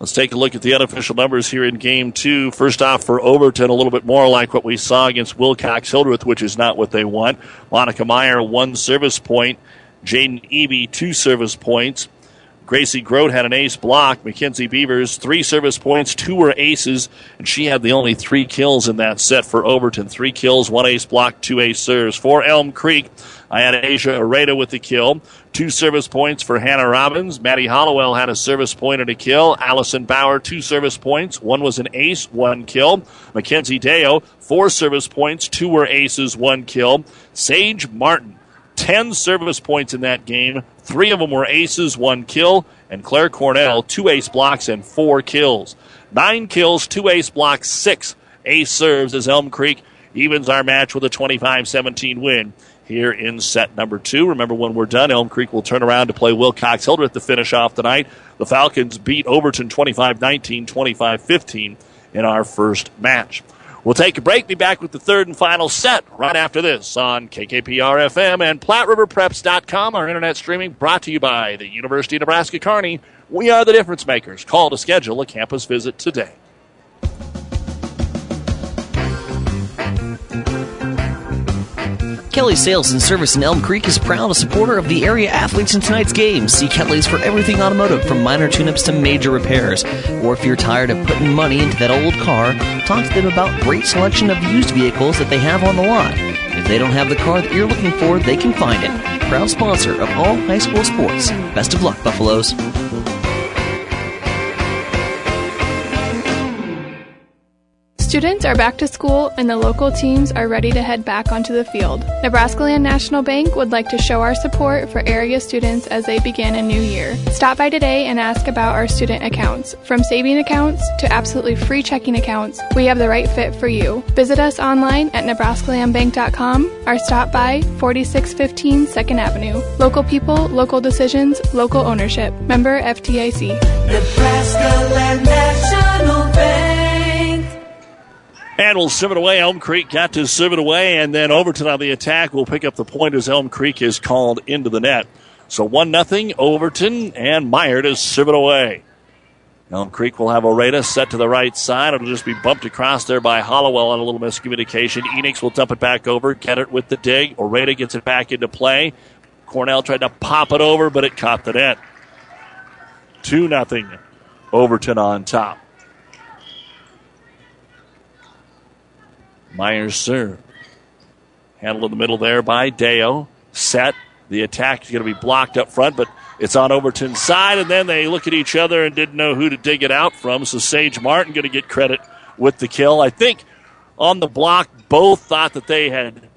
Let's take a look at the unofficial numbers here in game two. First off, for Overton, a little bit more like what we saw against Wilcox Hildreth, which is not what they want. Monica Meyer, one service point. Jaden Eby, two service points. Gracie Grote had an ace block. Mackenzie Beavers, three service points, two were aces, and she had the only three kills in that set for Overton. Three kills, one ace block, two ace serves. For Elm Creek, I had Asia Areda with the kill. Two service points for Hannah Robbins. Maddie Hollowell had a service point and a kill. Allison Bauer, two service points. One was an ace, one kill. Mackenzie Deo, four service points. Two were aces, one kill. Sage Martin, 10 service points in that game. Three of them were aces, one kill. And Claire Cornell, two ace blocks and four kills. Nine kills, two ace blocks, six ace serves as Elm Creek evens our match with a 25 17 win here in set number two. Remember, when we're done, Elm Creek will turn around to play Wilcox Hildreth to finish off tonight. The Falcons beat Overton 25 19, 25 15 in our first match. We'll take a break, be back with the third and final set right after this on KKPR FM and PlatteRiverPreps.com, our internet streaming brought to you by the University of Nebraska Kearney. We are the difference makers. Call to schedule a campus visit today. Kelly Sales and Service in Elm Creek is proud a supporter of the area athletes in tonight's game. See Kelly's for everything automotive, from minor tune-ups to major repairs. Or if you're tired of putting money into that old car, talk to them about great selection of used vehicles that they have on the lot. If they don't have the car that you're looking for, they can find it. Proud sponsor of all high school sports. Best of luck, Buffaloes. Students are back to school and the local teams are ready to head back onto the field. Nebraska Land National Bank would like to show our support for area students as they begin a new year. Stop by today and ask about our student accounts. From saving accounts to absolutely free checking accounts, we have the right fit for you. Visit us online at nebraskalandbank.com or stop by 4615 2nd Avenue. Local people, local decisions, local ownership. Member FDIC. Nebraska Land National Bank. And we'll serve it away. Elm Creek got to serve it away, and then Overton on the attack will pick up the point as Elm Creek is called into the net. So 1 nothing Overton, and Meyer to serve it away. Elm Creek will have Oreda set to the right side. It'll just be bumped across there by Hollowell on a little miscommunication. Enix will dump it back over, get it with the dig. Oreda gets it back into play. Cornell tried to pop it over, but it caught the net. 2 nothing Overton on top. Myers serve. Handled in the middle there by Deo. Set. The attack is going to be blocked up front, but it's on Overton's side, and then they look at each other and didn't know who to dig it out from. So Sage Martin going to get credit with the kill. I think on the block, both thought that they had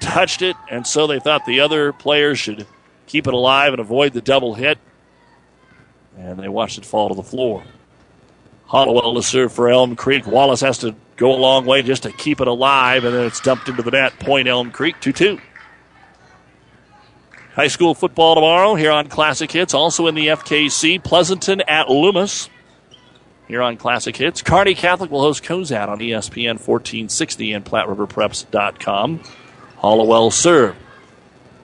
touched it, and so they thought the other players should keep it alive and avoid the double hit. And they watched it fall to the floor. Hollowell to serve for Elm Creek. Wallace has to go a long way just to keep it alive, and then it's dumped into the net. Point Elm Creek 2 2. High school football tomorrow here on Classic Hits. Also in the FKC, Pleasanton at Loomis. Here on Classic Hits. Kearney Catholic will host Cozad on ESPN 1460 and PlatteRiverPreps.com. Hollowell serve.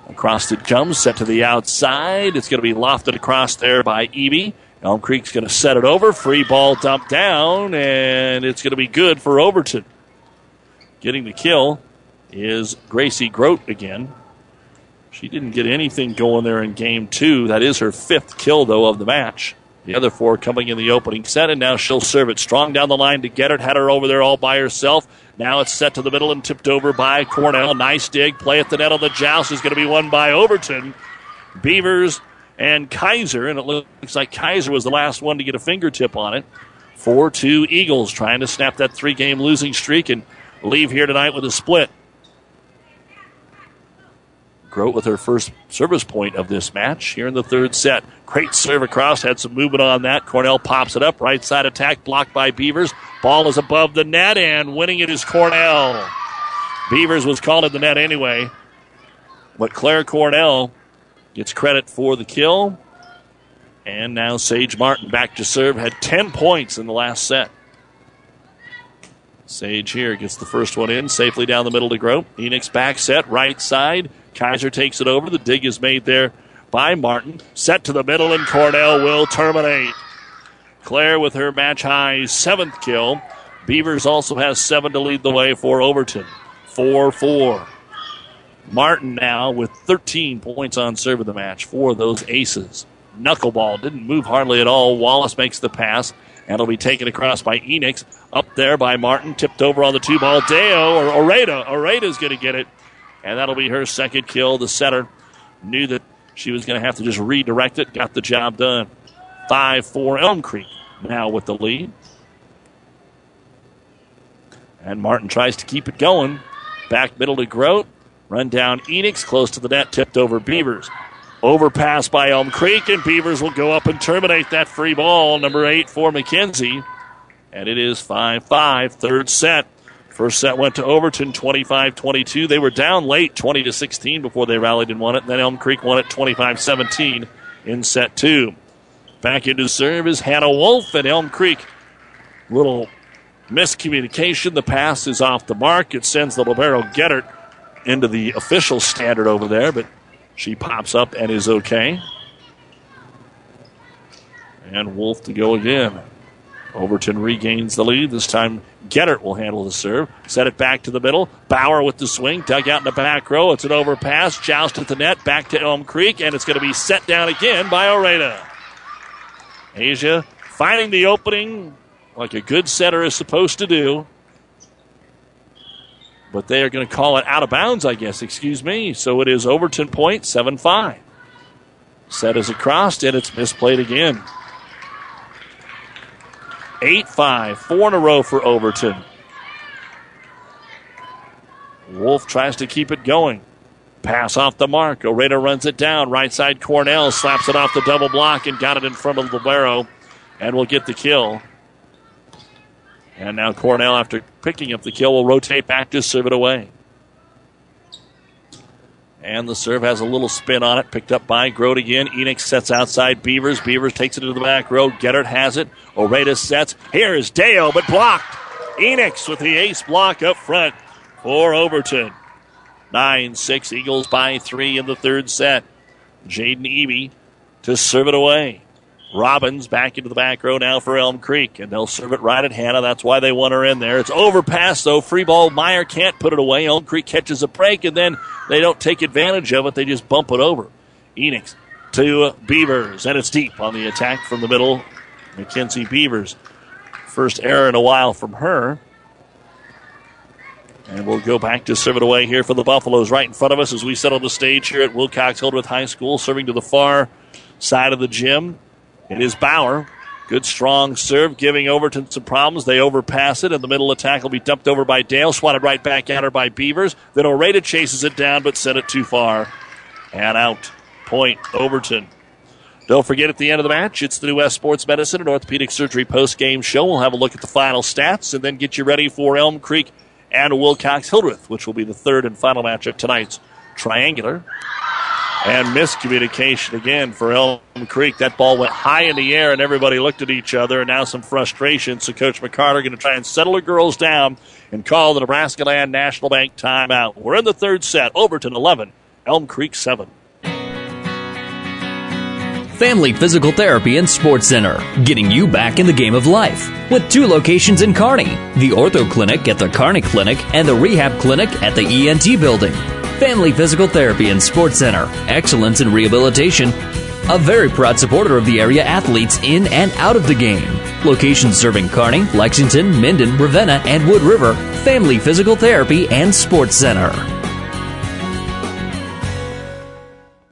Across it comes, set to the outside. It's going to be lofted across there by Eby. Elm Creek's going to set it over. Free ball dumped down, and it's going to be good for Overton. Getting the kill is Gracie Grote again. She didn't get anything going there in game two. That is her fifth kill, though, of the match. The other four coming in the opening set, and now she'll serve it strong down the line to get it. Had her over there all by herself. Now it's set to the middle and tipped over by Cornell. Nice dig. Play at the net on the joust is going to be won by Overton. Beavers and Kaiser, and it looks like Kaiser was the last one to get a fingertip on it. 4 2 Eagles trying to snap that three game losing streak and leave here tonight with a split. Grote with her first service point of this match here in the third set. Great serve across, had some movement on that. Cornell pops it up, right side attack, blocked by Beavers. Ball is above the net, and winning it is Cornell. Beavers was called in the net anyway, but Claire Cornell gets credit for the kill. And now Sage Martin back to serve, had 10 points in the last set. Sage here gets the first one in, safely down the middle to Grote. Enix back set, right side. Kaiser takes it over. The dig is made there by Martin. Set to the middle, and Cornell will terminate. Claire with her match high seventh kill. Beavers also has seven to lead the way for Overton. 4 4. Martin now with 13 points on serve of the match for those aces. Knuckleball didn't move hardly at all. Wallace makes the pass, and it'll be taken across by Enix. Up there by Martin, tipped over on the two ball. Deo or Oreda. Oreda's going to get it, and that'll be her second kill. The setter knew that she was going to have to just redirect it, got the job done. 5 4 Elm Creek now with the lead. And Martin tries to keep it going. Back middle to Grote. Run down Enix, close to the net, tipped over Beavers. Overpass by Elm Creek, and Beavers will go up and terminate that free ball. Number eight for McKenzie. And it is 5 5, third set. First set went to Overton 25 22. They were down late 20 to 16 before they rallied and won it. Then Elm Creek won it 25 17 in set two. Back into serve is Hannah Wolf at Elm Creek. Little miscommunication. The pass is off the mark. It sends the Libero Gettert into the official standard over there, but she pops up and is okay. And Wolf to go again. Overton regains the lead. This time, Gettert will handle the serve. Set it back to the middle. Bauer with the swing. Dug out in the back row. It's an overpass. Joust at the net. Back to Elm Creek. And it's going to be set down again by Oreda. Asia finding the opening like a good setter is supposed to do. But they are going to call it out of bounds, I guess. Excuse me. So it is Overton point, 7 5. Set is across, and it's misplayed again. 8 5. Four in a row for Overton. Wolf tries to keep it going. Pass off the mark. Oreda runs it down. Right side Cornell slaps it off the double block and got it in front of Libero and will get the kill. And now Cornell, after picking up the kill, will rotate back to serve it away. And the serve has a little spin on it, picked up by Grote again. Enix sets outside Beavers. Beavers takes it to the back row. Gettert has it. Oreda sets. Here is Dale, but blocked. Enix with the ace block up front for Overton. 9 6 Eagles by 3 in the third set. Jaden Eby to serve it away. Robbins back into the back row now for Elm Creek, and they'll serve it right at Hannah. That's why they want her in there. It's overpass, though. Free ball. Meyer can't put it away. Elm Creek catches a break, and then they don't take advantage of it. They just bump it over. Enix to Beavers, and it's deep on the attack from the middle. Mackenzie Beavers. First error in a while from her. And we'll go back to serve it away here for the Buffaloes right in front of us as we sit on the stage here at Wilcox Hildreth High School, serving to the far side of the gym. It is Bauer. Good strong serve, giving Overton some problems. They overpass it, and the middle attack will be dumped over by Dale, swatted right back at her by Beavers. Then Oreda chases it down, but sent it too far. And out. Point, Overton. Don't forget at the end of the match, it's the New West Sports Medicine and Orthopedic Surgery post game show. We'll have a look at the final stats and then get you ready for Elm Creek and Wilcox Hildreth, which will be the third and final match of tonight's triangular. And miscommunication again for Elm Creek. That ball went high in the air and everybody looked at each other and now some frustration. So Coach McCarter going to try and settle the girls down and call the Nebraska Land National Bank timeout. We're in the third set. Overton 11, Elm Creek 7. Family Physical Therapy and Sports Center, getting you back in the game of life. With two locations in Kearney the Ortho Clinic at the Kearney Clinic and the Rehab Clinic at the ENT Building. Family Physical Therapy and Sports Center, excellence in rehabilitation. A very proud supporter of the area athletes in and out of the game. Locations serving Kearney, Lexington, Minden, Ravenna, and Wood River. Family Physical Therapy and Sports Center.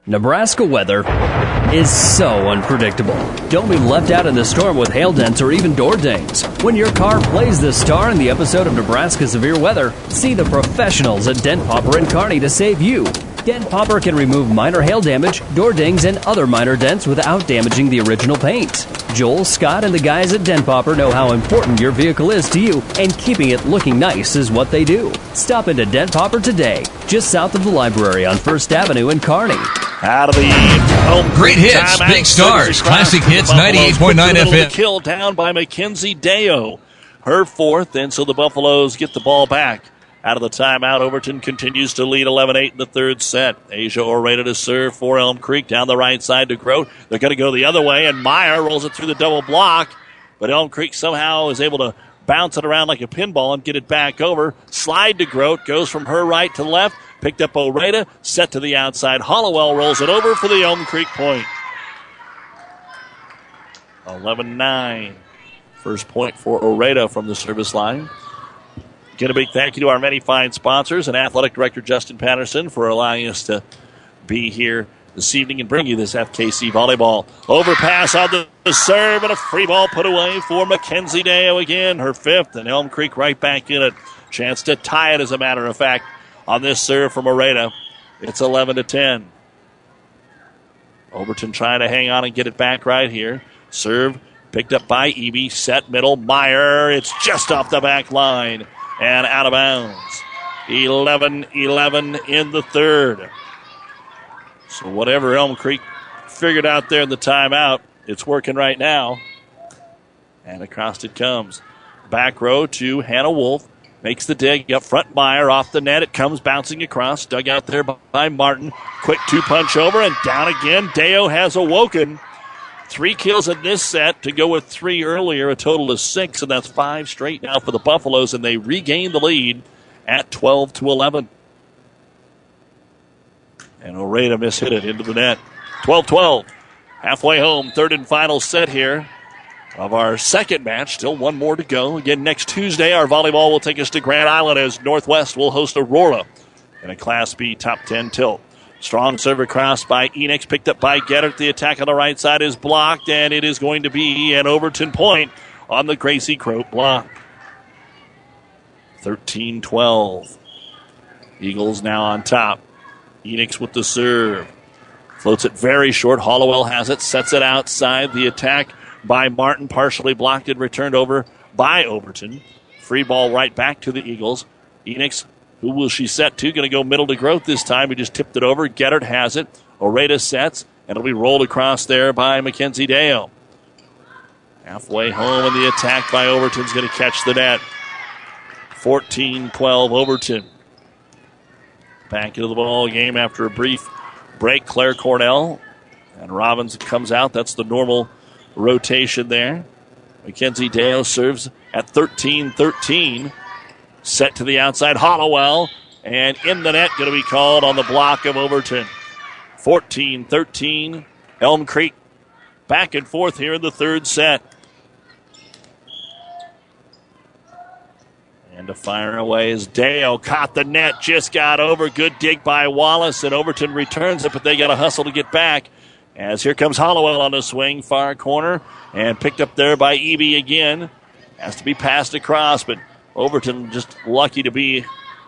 Nebraska weather is so unpredictable. Don't be left out in the storm with hail dents or even door dings. When your car plays the star in the episode of Nebraska Severe Weather, see the professionals at Dent Popper and Kearney to save you. Dent Popper can remove minor hail damage, door dings, and other minor dents without damaging the original paint. Joel, Scott, and the guys at Dent Popper know how important your vehicle is to you, and keeping it looking nice is what they do. Stop into Dent Popper today, just south of the library on First Avenue in Kearney. Out of the home Great hits, big stars, classic hits, 98.9 Put the middle of FM. Kill down by Mackenzie Deo. Her fourth, and so the Buffaloes get the ball back. Out of the timeout, Overton continues to lead 11-8 in the third set. Asia Oreda to serve for Elm Creek down the right side to Grote. They're going to go the other way, and Meyer rolls it through the double block, but Elm Creek somehow is able to bounce it around like a pinball and get it back over. Slide to Grote, goes from her right to left, picked up Oreda, set to the outside. Hollowell rolls it over for the Elm Creek point. 11-9. First point for Oreda from the service line. Get a big thank you to our many fine sponsors and Athletic Director Justin Patterson for allowing us to be here this evening and bring you this FKC volleyball. Overpass on the, serve and a free ball put away for Mackenzie Deo again, her fifth, and Elm Creek right back in it. Chance to tie it, as a matter of fact, on this serve from Moreta. It's 11 to 10. Overton trying to hang on and get it back right here. Serve picked up by Eby. Set middle. Meyer. It's just off the back line and out of bounds. 11 11 in the third. So, whatever Elm Creek figured out there in the timeout, it's working right now. And across it comes. Back row to Hannah Wolf. Makes the dig up front. Meyer off the net. It comes bouncing across. Dug out there by Martin. Quick two punch over and down again. Deo has awoken. Three kills in this set to go with three earlier, a total of six, and that's five straight now for the Buffaloes, and they regain the lead at 12 to 11. And Oreda mishit it into the net. 12 12. Halfway home, third and final set here of our second match. Still one more to go. Again, next Tuesday, our volleyball will take us to Grand Island as Northwest will host Aurora in a Class B top 10 tilt. Strong server cross by Enix, picked up by Gettert. The attack on the right side is blocked, and it is going to be an Overton point on the Gracie Grote block. 13 12. Eagles now on top. Enix with the serve. Floats it very short. Hollowell has it, sets it outside. The attack by Martin, partially blocked and returned over by Overton. Free ball right back to the Eagles. Enix, who will she set to? Going to go middle to Grote this time. He just tipped it over. Gettert has it. Oreda sets, and it'll be rolled across there by Mackenzie Dale. Halfway home, and the attack by Overton's going to catch the net. 14 12 Overton. Back into the ball game after a brief break. Claire Cornell and Robbins comes out. That's the normal rotation there. Mackenzie Dale serves at 13 13. Set to the outside. Hollowell. And in the net, going to be called on the block of Overton. 14 13. Elm Creek back and forth here in the third set. And to fire away is Dale. Caught the net, just got over. Good dig by Wallace, and Overton returns it, but they got to hustle to get back. As here comes Hollowell on the swing, far corner, and picked up there by Eby again. Has to be passed across, but Overton just lucky to be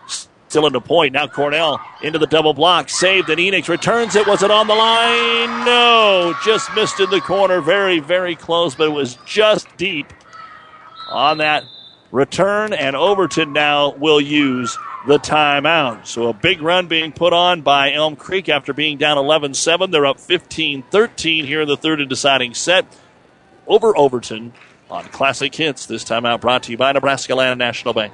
still in the point. Now Cornell into the double block, saved, and Enix returns it. Was it on the line? No, just missed in the corner. Very, very close, but it was just deep on that return, and Overton now will use the timeout. So a big run being put on by Elm Creek after being down 11 7. They're up 15 13 here in the third and deciding set over Overton on Classic Hits. This time out brought to you by Nebraska Land National Bank.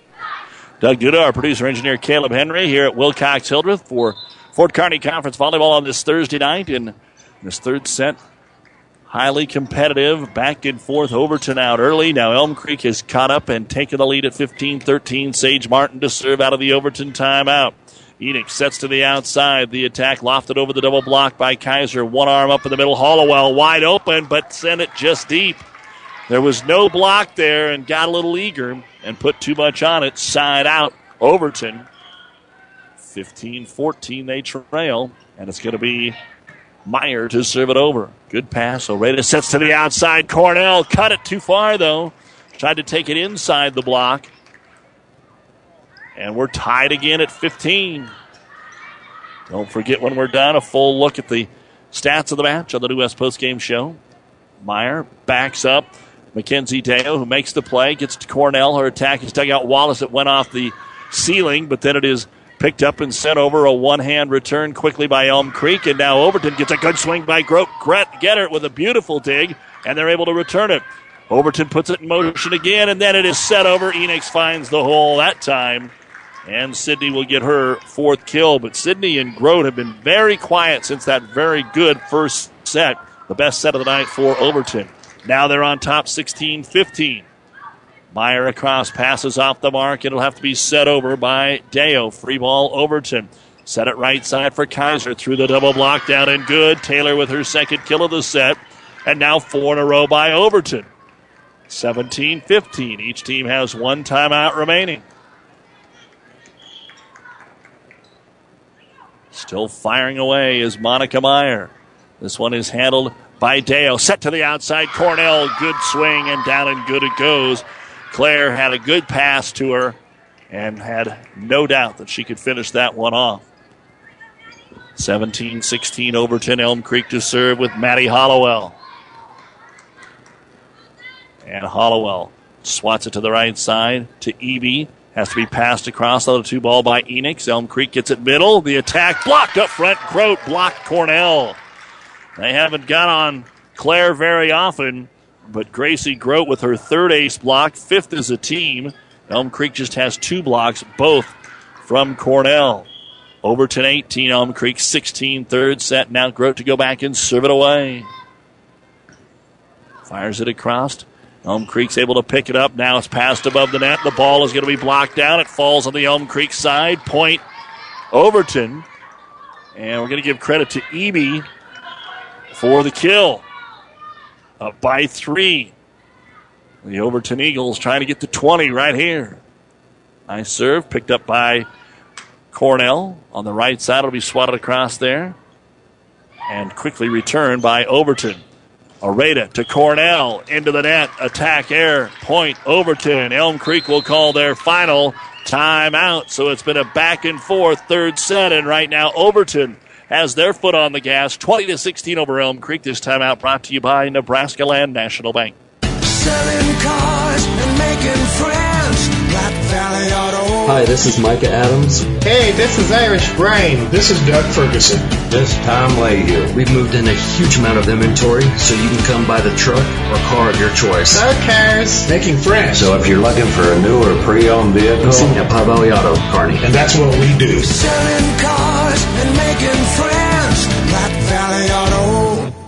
Doug Duda, our producer engineer Caleb Henry here at Wilcox Hildreth for Fort Kearny Conference Volleyball on this Thursday night in this third set. Highly competitive, back and forth. Overton out early. Now Elm Creek has caught up and taken the lead at 15 13. Sage Martin to serve out of the Overton timeout. Enix sets to the outside. The attack lofted over the double block by Kaiser. One arm up in the middle. Hollowell wide open, but sent it just deep. There was no block there and got a little eager and put too much on it. Side out, Overton. 15 14, they trail, and it's going to be Meyer to serve it over. Good pass. Oreda sets to the outside. Cornell cut it too far, though. Tried to take it inside the block. And we're tied again at 15. Don't forget when we're done, a full look at the stats of the match on the New West Post Game Show. Meyer backs up. Mackenzie Deo, who makes the play, gets to Cornell. Her attack is dug out Wallace. It went off the ceiling, but then it is picked up and sent over. A one hand return quickly by Elm Creek, and now Overton gets a good swing by Grote. Gret Getter with a beautiful dig, and they're able to return it. Overton puts it in motion again, and then it is set over. Enix finds the hole that time, and Sydney will get her fourth kill. But Sydney and Grote have been very quiet since that very good first set, the best set of the night for Overton. Now they're on top 16 15. Meyer across passes off the mark. It'll have to be set over by Deo. Free ball Overton. Set it right side for Kaiser through the double block down and good. Taylor with her second kill of the set. And now four in a row by Overton. 17 15. Each team has one timeout remaining. Still firing away is Monica Meyer. This one is handled by Dale. Set to the outside. Cornell, good swing, and down and good it goes. Claire had a good pass to her and had no doubt that she could finish that one off. 17 16 Overton Elm Creek to serve with Maddie Hollowell. And Hollowell swats it to the right side to Eby. Has to be passed across on the two ball by Enix. Elm Creek gets it middle. The attack blocked up front. Grote blocked Cornell. They haven't got on Claire very often, but Gracie Grote with her third ace block, fifth as a team. Elm Creek just has two blocks, both from Cornell. Overton 18, Elm Creek 16, third set. Now Grote to go back and serve it away. Fires it across. Elm Creek's able to pick it up. Now it's passed above the net. The ball is going to be blocked down. It falls on the Elm Creek side. Point Overton. And we're going to give credit to Eby for the kill. Up by three. The Overton Eagles trying to get to 20 right here. Nice serve picked up by Cornell on the right side. It'll be swatted across there. And quickly returned by Overton. Oreda to Cornell into the net. Attack air. Point Overton. Elm Creek will call their final timeout. So it's been a back and forth third set. And right now, Overton has their foot on the gas. 20 to 16 over Elm Creek. This timeout brought to you by Nebraska Land National Bank. Selling cars and making friends. Platte Valley Auto. Hi, this is Micah Adams. Hey, this is Irish Brain. This is Doug Ferguson. This is Tom Leahy. We've moved in a huge amount of inventory, so you can come by the truck or car of your choice. So cars. Making friends. So if you're looking for a new or pre-owned vehicle, at Platte Valley Auto, Kearney. And that's what we do. Selling cars and making friends. Platte Valley Auto.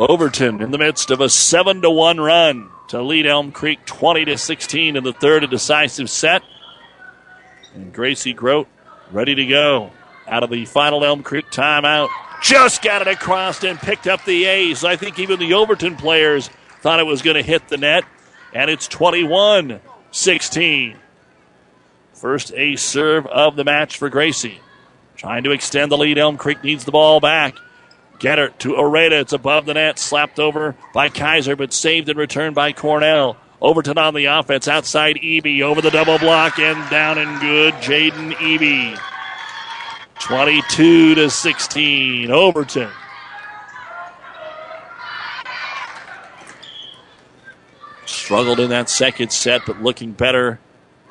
Overton in the midst of a 7 to 1 run to lead Elm Creek 20 to 16 in the third, a decisive set. And Gracie Grote ready to go out of the final Elm Creek timeout. Just got it across and picked up the ace. I think even the Overton players thought it was going to hit the net. And it's 21 16. First ace serve of the match for Gracie. Trying to extend the lead. Elm Creek needs the ball back. Get her to Oreda. It's above the net. Slapped over by Kaiser, but saved and returned by Cornell. Overton on the offense. Outside Eby. Over the double block and down and good. Jaden Eby. 22 to 16. Overton. Struggled in that second set, but looking better,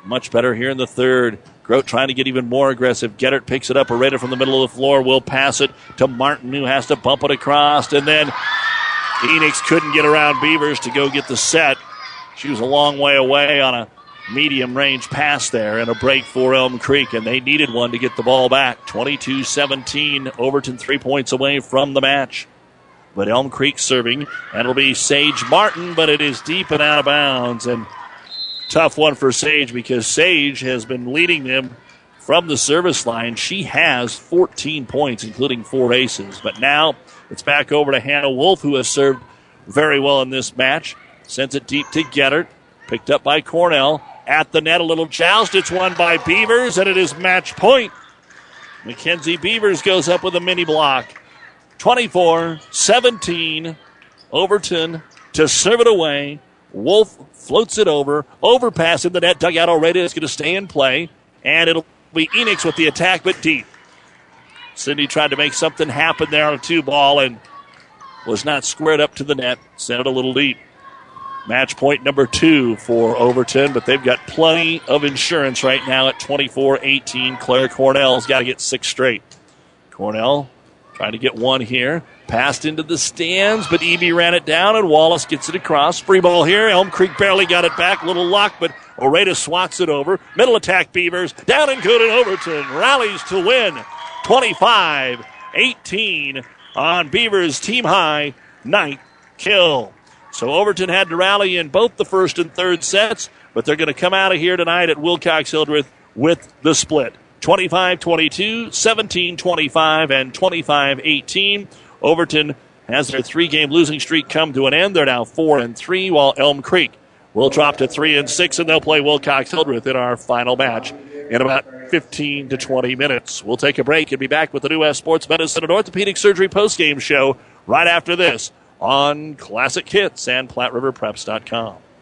much better here in the third. Grote trying to get even more aggressive. Gettert picks it up. Oreda from the middle of the floor will pass it to Martin, who has to bump it across. And then Phoenix couldn't get around Beavers to go get the set. She was a long way away on a medium range pass there and a break for Elm Creek, and they needed one to get the ball back. 22 17. Overton three points away from the match. But Elm Creek serving, and it'll be Sage Martin, but it is deep and out of bounds. And tough one for Sage because Sage has been leading them from the service line. She has 14 points, including four aces. But now it's back over to Hannah Wolf, who has served very well in this match. Sends it deep to Gettert. Picked up by Cornell. At the net, a little joust. It's won by Beavers, and it is match point. Mackenzie Beavers goes up with a mini block. 24 17. Overton to serve it away. Wolf floats it over. Overpass in the net. Dugout already is going to stay in play. And it'll be Enix with the attack, but deep. Cindy tried to make something happen there on a two ball and was not squared up to the net. Sent it a little deep. Match point number two for Overton, but they've got plenty of insurance right now at 24 18. Claire Cornell's got to get six straight. Cornell trying to get one here. Passed into the stands, but Eby ran it down, and Wallace gets it across. Free ball here. Elm Creek barely got it back. Little lock, but Oreda swats it over. Middle attack Beavers. Down and good, and Overton rallies to win 25 18 on Beavers' team high ninth kill. So Overton had to rally in both the first and third sets, but they're going to come out of here tonight at Wilcox Hildreth with the split. 25 22, 17 25, and 25 18. Overton has their three game losing streak come to an end. They're now 4 and 3, while Elm Creek will drop to 3 and 6, and they'll play Wilcox Hildreth in our final match in about 15 to 20 minutes. We'll take a break and be back with the New West Sports Medicine and Orthopedic Surgery postgame show right after this on Classic Hits and PlatteRiverPreps.com.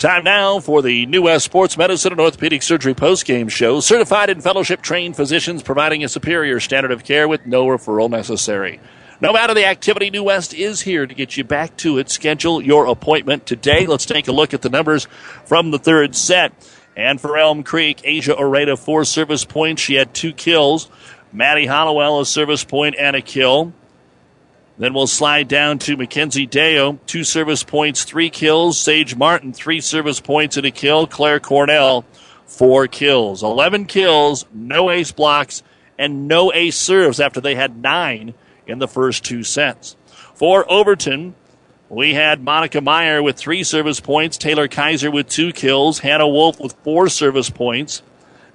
Time now for the New West Sports Medicine and Orthopedic Surgery postgame show. Certified and fellowship trained physicians providing a superior standard of care with no referral necessary. No matter the activity, New West is here to get you back to it. Schedule your appointment today. Let's take a look at the numbers from the third set. And for Elm Creek, Asia Oreda, four service points. She had two kills. Maddie Hollowell, a service point and a kill. Then we'll slide down to Mackenzie Deo, two service points, three kills. Sage Martin, three service points and a kill. Claire Cornell, four kills. 11 kills, no ace blocks, and no ace serves after they had nine in the first two sets. For Overton, we had Monica Meyer with three service points, Taylor Kaiser with two kills, Hannah Wolf with four service points,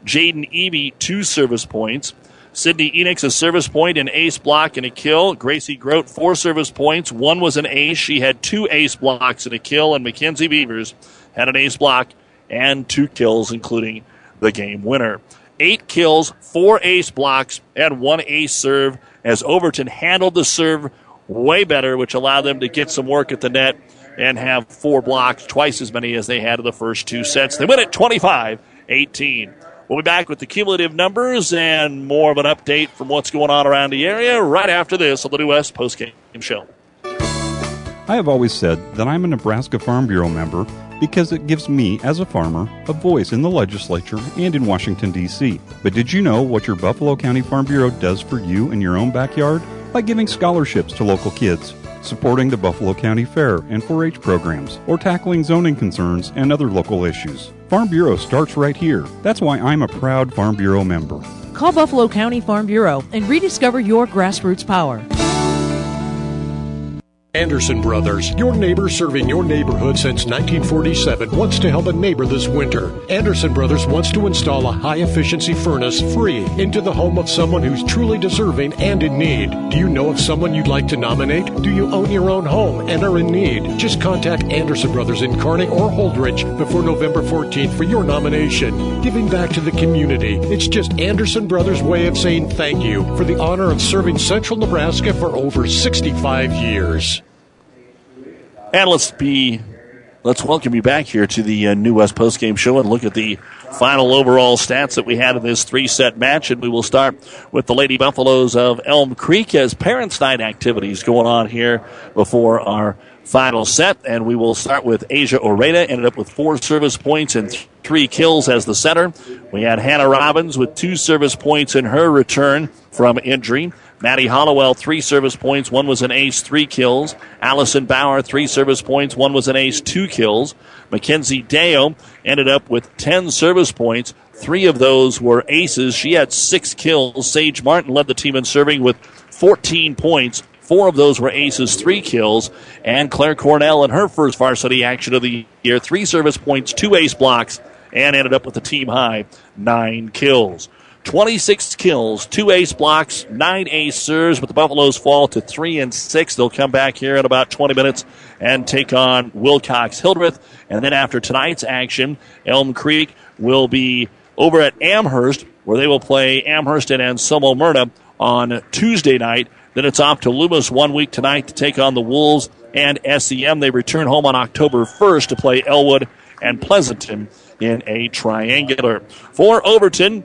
Jaden Eby, two service points, Sydney Enix, a service point, an ace block, and a kill. Gracie Grote, four service points. One was an ace. She had two ace blocks and a kill. And Mackenzie Beavers had an ace block and two kills, including the game winner. Eight kills, four ace blocks, and one ace serve as Overton handled the serve way better, which allowed them to get some work at the net and have four blocks, twice as many as they had in the first two sets. They win it 25 18. We'll be back with the cumulative numbers and more of an update from what's going on around the area right after this on the New West Postgame Show. I have always said that I'm a Nebraska Farm Bureau member because it gives me, as a farmer, a voice in the legislature and in Washington, D.C. But did you know what your Buffalo County Farm Bureau does for you in your own backyard? By giving scholarships to local kids, supporting the Buffalo County Fair and 4 H programs, or tackling zoning concerns and other local issues. Farm Bureau starts right here. That's why I'm a proud Farm Bureau member. Call Buffalo County Farm Bureau and rediscover your grassroots power. Anderson Brothers, your neighbor serving your neighborhood since 1947, wants to help a neighbor this winter. Anderson Brothers wants to install a high efficiency furnace free into the home of someone who's truly deserving and in need. Do you know of someone you'd like to nominate? Do you own your own home and are in need? Just contact Anderson Brothers in Kearney or Holdrege before November 14th for your nomination. Giving back to the community. It's just Anderson Brothers' way of saying thank you for the honor of serving Central Nebraska for over 65 years. And let's be, let's welcome you back here to the uh, New West Post Game Show and look at the final overall stats that we had in this three set match. And we will start with the Lady Buffaloes of Elm Creek as Parents Night activities going on here before our final set. And we will start with Asia Oreda, ended up with four service points and th- three kills as the center. We had Hannah Robbins with two service points in her return from injury. Maddie Hollowell, three service points. One was an ace, three kills. Allison Bauer, three service points. One was an ace, two kills. Mackenzie Deo ended up with 10 service points. Three of those were aces. She had six kills. Sage Martin led the team in serving with 14 points. Four of those were aces, three kills. And Claire Cornell in her first varsity action of the year, three service points, two ace blocks, and ended up with a team high nine kills. 26 kills, two ace blocks, nine ace serves, but the Buffaloes fall to three and six. They'll come back here in about 20 minutes and take on Wilcox Hildreth. And then after tonight's action, Elm Creek will be over at Amherst, where they will play Amherst and Anselmo Merna on Tuesday night. Then it's off to Loomis one week tonight to take on the Wolves and SEM. They return home on October 1st to play Elwood and Pleasanton in a triangular. For Overton,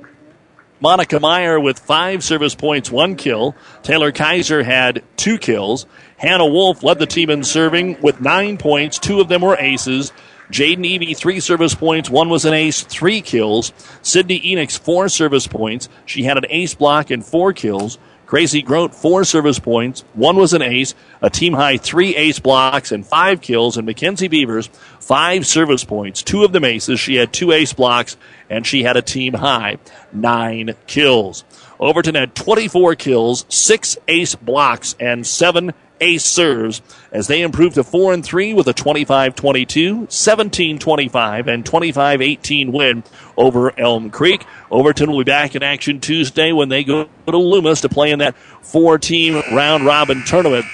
Monica Meyer with five service points, one kill. Taylor Kaiser had two kills. Hannah Wolf led the team in serving with nine points. Two of them were aces. Jaden Eby, three service points. One was an ace, three kills. Sydney Enix, four service points. She had an ace block and four kills. Gracie Grote, four service points. One was an ace, a team high three ace blocks and five kills. And Mackenzie Beavers, five service points, two of them aces. She had two ace blocks and she had a team high nine kills. Overton had 24 kills, six ace blocks, and seven ace serves as they improved to 4 and 3 with a 25 22, 17 25, and 25 18 win over Elm Creek. Overton will be back in action Tuesday when they go to Loomis to play in that four team round robin tournament.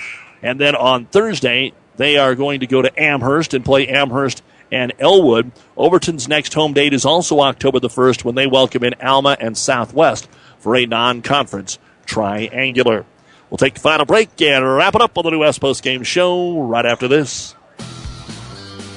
And then on Thursday, they are going to go to Amherst and play Amherst and Elwood. Overton's next home date is also October the 1st when they welcome in Alma and Southwest for a non conference triangular. We'll take the final break and wrap it up on the New West Post Game Show right after this.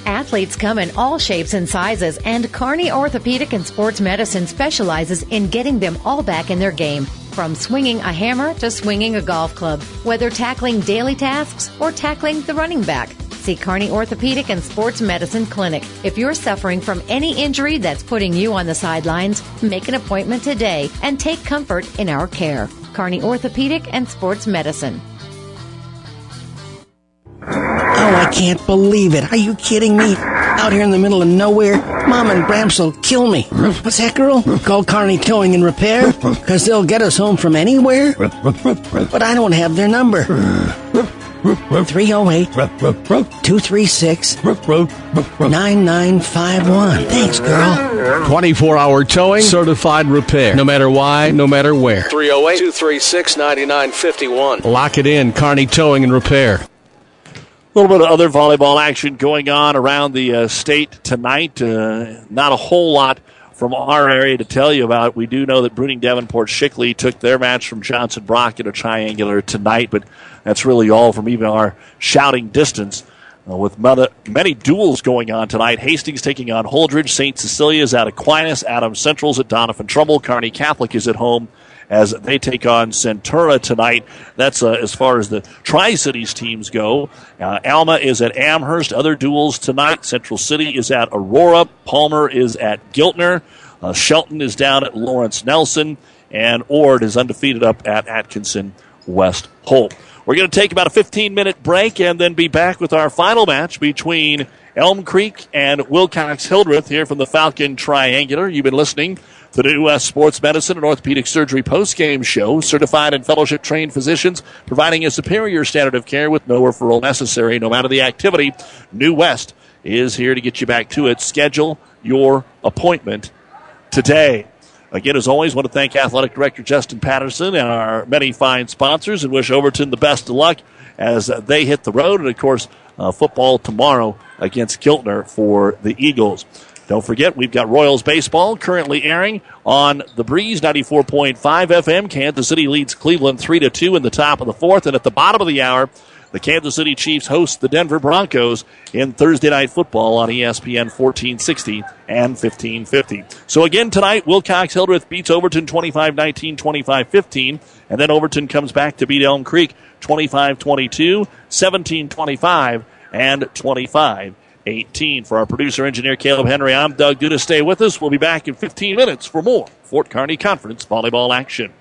Athletes come in all shapes and sizes, and Kearney Orthopedic and Sports Medicine specializes in getting them all back in their game. From swinging a hammer to swinging a golf club, whether tackling daily tasks or tackling the running back. See Kearney Orthopedic and Sports Medicine Clinic. If you're suffering from any injury that's putting you on the sidelines, make an appointment today and take comfort in our care. Kearney Orthopedic and Sports Medicine. Oh, I can't believe it. Are you kidding me? Out here in the middle of nowhere, Mom and Bramps will kill me. What's that, girl? Call Kearney Towing and Repair? Because they'll get us home from anywhere? But I don't have their number. 308 236 9951. Thanks, girl. 24 hour towing, certified repair. No matter why, no matter where. 308 236 9951. Lock it in, Kearney Towing and Repair. A little bit of other volleyball action going on around the uh, state tonight. Uh, not a whole lot from our area to tell you about. We do know that Bruning Davenport Shickley took their match from Johnson Brock in a triangular tonight, but that's really all from even our shouting distance. Uh, with many, many duels going on tonight. Hastings taking on Holdrege. St. Cecilia is at Aquinas. Adams Central's at Doniphan Trumbull. Kearney Catholic is at home as they take on Centura tonight. That's uh, as far as the Tri Cities teams go. Uh, Alma is at Amherst. Other duels tonight. Central City is at Aurora. Palmer is at Giltner. Uh, Shelton is down at Lawrence Nelson. And Ord is undefeated up at Atkinson West Holt. We're going to take about a 15 minute break and then be back with our final match between Elm Creek and Wilcox Hildreth here from the Falcon Triangular. You've been listening the U.S. Sports Medicine and Orthopedic Surgery post-game show. Certified and fellowship trained physicians providing a superior standard of care with no referral necessary, no matter the activity. New West is here to get you back to it. Schedule your appointment today. Again, as always, want to thank Athletic Director Justin Patterson and our many fine sponsors and wish Overton the best of luck as they hit the road. And, of course, uh, football tomorrow against Giltner for the Eagles. Don't forget, we've got Royals baseball currently airing on the Breeze 94.5 FM. Kansas City leads Cleveland 3 to 2 in the top of the fourth. And at the bottom of the hour, the Kansas City Chiefs host the Denver Broncos in Thursday Night Football on ESPN 1460 and 1550. So again tonight, Wilcox Hildreth beats Overton 25-19, 25-15, and then Overton comes back to beat Elm Creek 25-22, 17-25, and 25-18. For our producer engineer Caleb Henry, I'm Doug Duda. Stay with us. We'll be back in 15 minutes for more Fort Kearny Conference volleyball action.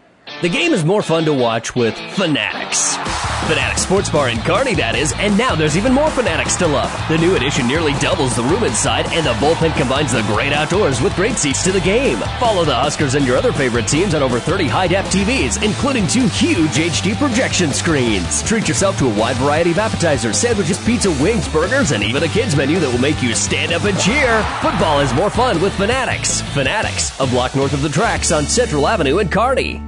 The game is more fun to watch with Fanatics. Fanatics Sports Bar in Kearney, that is, and now there's even more Fanatics to love. The new addition nearly doubles the room inside, and the bullpen combines the great outdoors with great seats to the game. Follow the Huskers and your other favorite teams on over 30 high-def TVs, including two huge HD projection screens. Treat yourself to a wide variety of appetizers, sandwiches, pizza, wings, burgers, and even a kids menu that will make you stand up and cheer. Football is more fun with Fanatics. Fanatics, a block north of the tracks on Central Avenue in Kearney.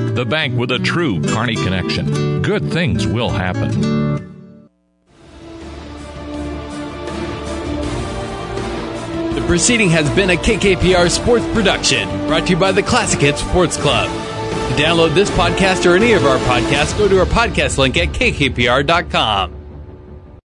The bank with a true Kearney connection. Good things will happen. The proceeding has been a KKPR sports production brought to you by the Classic Hit Sports Club. To download this podcast or any of our podcasts, go to our podcast link at kkpr.com.